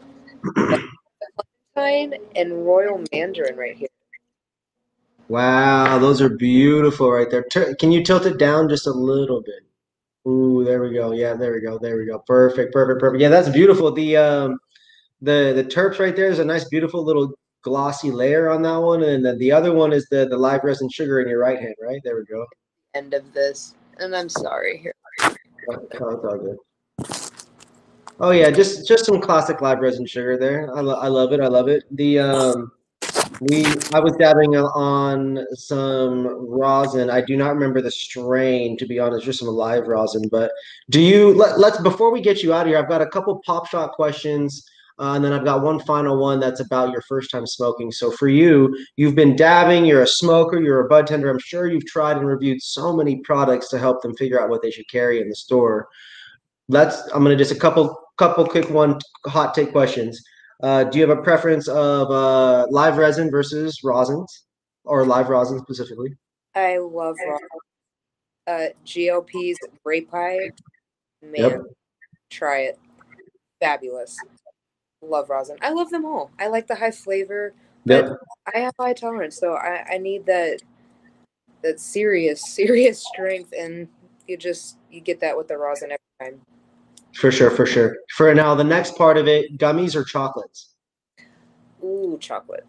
Clementine and Royal Mandarin right here. Wow, those are beautiful right there. Can you tilt it down just a little bit? Ooh, there we go. Yeah, there we go. There we go. Perfect, perfect, perfect. Yeah, that's beautiful. The um the the terps right there is a nice, beautiful little glossy layer on that one, and then the other one is the the live resin sugar in your right hand, right? There we go. End of this, and I'm sorry here. Oh, it's all good. Oh yeah, just just some classic live resin sugar there. I, lo- I love it. I love it. The um, we I was dabbing on some rosin. I do not remember the strain to be honest. Just some live rosin. But do you let let's before we get you out of here? I've got a couple pop shot questions. Uh, and then I've got one final one that's about your first time smoking. So for you, you've been dabbing, you're a smoker, you're a bud tender. I'm sure you've tried and reviewed so many products to help them figure out what they should carry in the store. Let's I'm gonna just a couple couple quick one hot take questions. Uh, do you have a preference of uh, live resin versus rosins or live rosin specifically? I love rosin. Uh, GOP's grape pie, man, Yep. try it. Fabulous. Love rosin. I love them all. I like the high flavor. Yep. I have high tolerance, so I, I need that that serious, serious strength, and you just you get that with the rosin every time. For sure, for sure. For now, the next part of it, gummies or chocolates? Ooh, chocolate.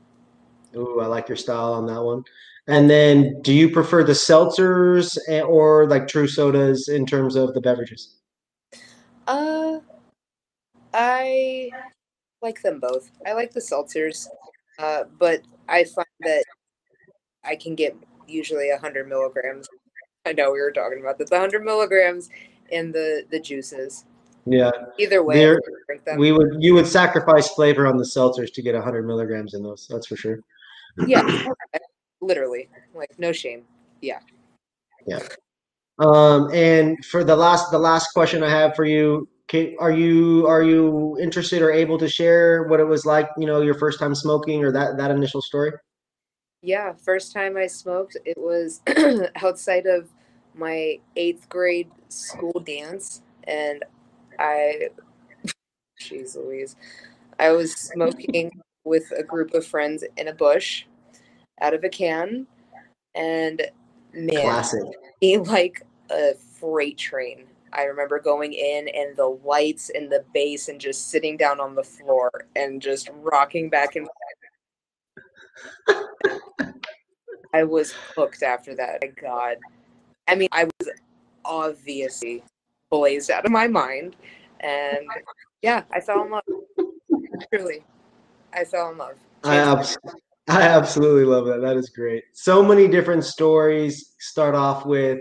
Ooh, I like your style on that one. And then, do you prefer the seltzers or like true sodas in terms of the beverages? Uh, I like them both. I like the seltzers, uh, but I find that I can get usually hundred milligrams. I know we were talking about this. hundred milligrams in the the juices. Yeah, Either way, There- I drink them. we would. You would sacrifice flavor on the seltzers to get 100 milligrams in those. That's for sure. yeah, literally, like no shame. Yeah. Yeah. Um, and for the last, the last question I have for you, ca- are you are you interested or able to share what it was like? You know, your first time smoking or that that initial story? Yeah, first time I smoked, it was outside of my eighth grade school dance, and I, jeez Louise, I was smoking with a group of friends in a bush, out of a can, and man, Classic. be like a freight train. I remember going in and the lights and the bass and just sitting down on the floor and just rocking back and I was hooked after that. My God. I mean, I was obviously blazed out of my mind. And yeah, I fell in love. Truly. I fell in love. I abs- I absolutely love that. That is great. So many different stories start off with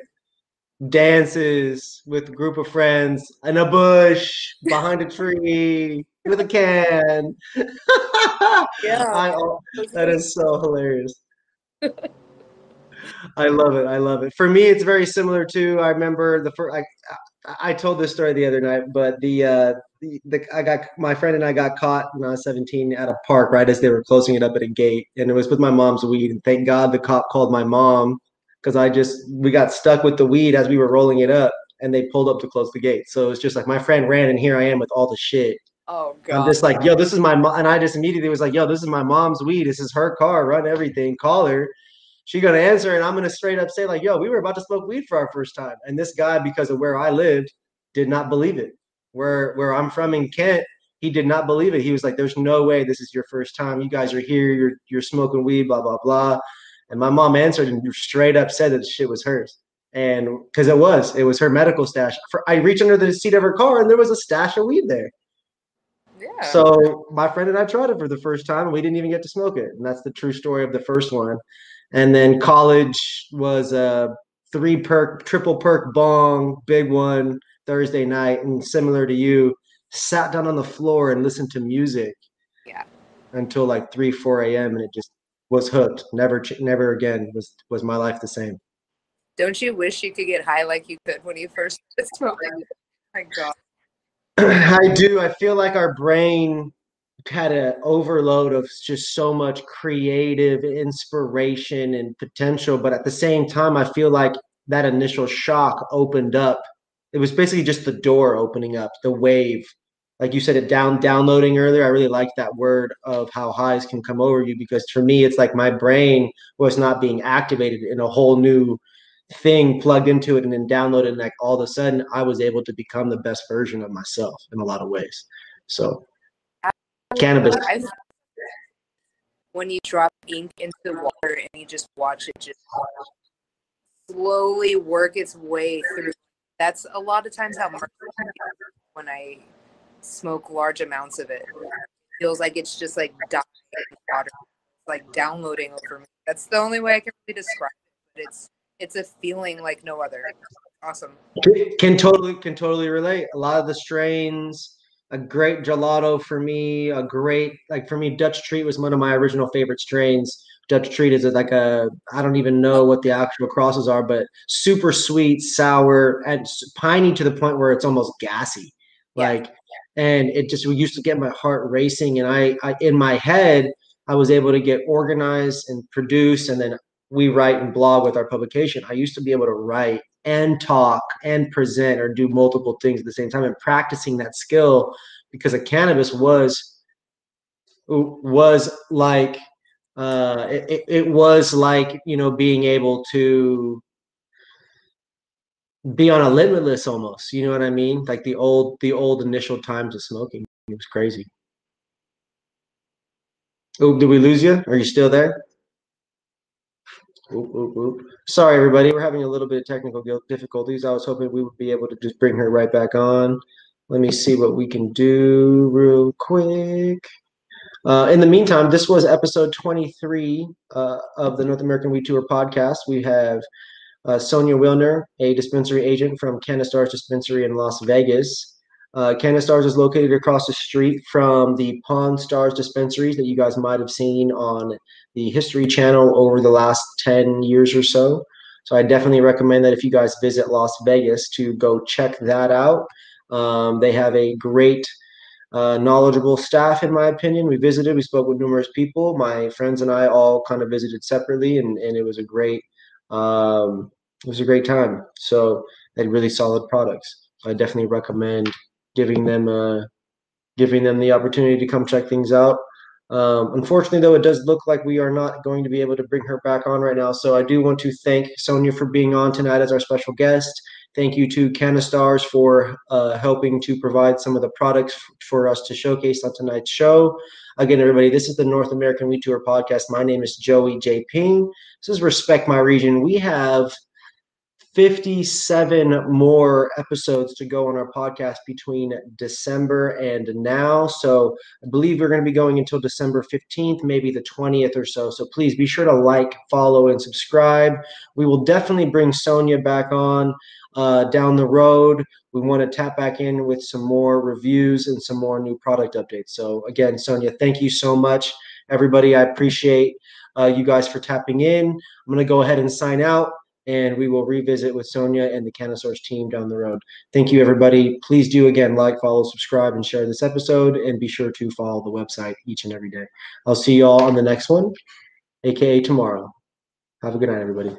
dances with a group of friends in a bush, behind a tree, with a can. Yeah. I, that is so hilarious. I love it. I love it. For me, it's very similar to. I remember the first. I, I told this story the other night, but the uh, the, the I got my friend and I got caught when I was 17 at a park right as they were closing it up at a gate, and it was with my mom's weed. And thank God the cop called my mom because I just we got stuck with the weed as we were rolling it up, and they pulled up to close the gate. So it's just like my friend ran, and here I am with all the shit. Oh God. I'm just like, yo, this is my mom, and I just immediately was like, yo, this is my mom's weed. This is her car. Run everything. Call her. She gonna answer, and I'm gonna straight up say like, yo, we were about to smoke weed for our first time, and this guy, because of where I lived, did not believe it. Where where I'm from in Kent, he did not believe it. He was like, there's no way this is your first time. You guys are here. You're you're smoking weed. Blah blah blah. And my mom answered and straight up said that the shit was hers. And because it was, it was her medical stash. For, I reached under the seat of her car and there was a stash of weed there. Yeah. So my friend and I tried it for the first time, and we didn't even get to smoke it. And that's the true story of the first one. And then college was a three perk, triple perk bong, big one Thursday night, and similar to you, sat down on the floor and listened to music. Yeah. Until like three, four a.m. and it just was hooked. Never, never again was was my life the same. Don't you wish you could get high like you could when you first started smoking? Oh my God. I do. I feel like our brain had an overload of just so much creative inspiration and potential, but at the same time, I feel like that initial shock opened up. It was basically just the door opening up, the wave. Like you said, it down downloading earlier. I really like that word of how highs can come over you because for me, it's like my brain was not being activated in a whole new thing plugged into it and then downloaded and like all of a sudden I was able to become the best version of myself in a lot of ways. So cannabis. When you drop ink into water and you just watch it just slowly work its way through. That's a lot of times how when I smoke large amounts of it. it feels like it's just like dying water, like downloading over me. That's the only way I can really describe it. But it's it's a feeling like no other. Awesome. Can totally can totally relate. A lot of the strains, a great gelato for me, a great like for me, Dutch Treat was one of my original favorite strains. Dutch Treat is like a I don't even know what the actual crosses are, but super sweet, sour, and piney to the point where it's almost gassy. Like, yeah. and it just we used to get my heart racing, and I, I in my head I was able to get organized and produce, and then we write and blog with our publication, I used to be able to write and talk and present or do multiple things at the same time and practicing that skill because a cannabis was was like uh it, it was like you know being able to be on a limitless almost you know what i mean? Like the old the old initial times of smoking it was crazy. Oh did we lose you? Are you still there Oop, oop, oop. Sorry, everybody. We're having a little bit of technical difficulties. I was hoping we would be able to just bring her right back on. Let me see what we can do real quick. Uh, in the meantime, this was episode 23 uh, of the North American Weed Tour podcast. We have uh, Sonya Wilner, a dispensary agent from Cannastarz Dispensary in Las Vegas. Uh, Cannastarz is located across the street from the Pawn Stars dispensaries that you guys might have seen on the History Channel over the last 10 years or so. So I definitely recommend that if you guys visit Las Vegas to go check that out. Um, they have a great, uh, knowledgeable staff, in my opinion. We visited, we spoke with numerous people. My friends and I all kind of visited separately, and, and it was a great, um, it was a great time. So they had really solid products. I definitely recommend giving them uh, giving them the opportunity to come check things out. Um, unfortunately, though, it does look like we are not going to be able to bring her back on right now. So I do want to thank Sonya for being on tonight as our special guest. Thank you to Cannastarz for uh, helping to provide some of the products for us to showcase on tonight's show. Again, everybody, this is the North American Weed Tour podcast. My name is Joey J. Ping. This is Respect My Region. We have 57 more episodes to go on our podcast between December and now. So I believe we're going to be going until December 15th, maybe the 20th or so. So please be sure to like, follow, and subscribe. We will definitely bring Sonya back on uh, down the road. We want to tap back in with some more reviews and some more new product updates. So again, Sonya, thank you so much. Everybody, I appreciate uh, you guys for tapping in. I'm going to go ahead and sign out and we will revisit with Sonya and the Cannastarz team down the road. Thank you, everybody. Please do again like, follow, subscribe, and share this episode, and be sure to follow the website each and every day. I'll see you all on the next one, aka tomorrow. Have a good night, everybody.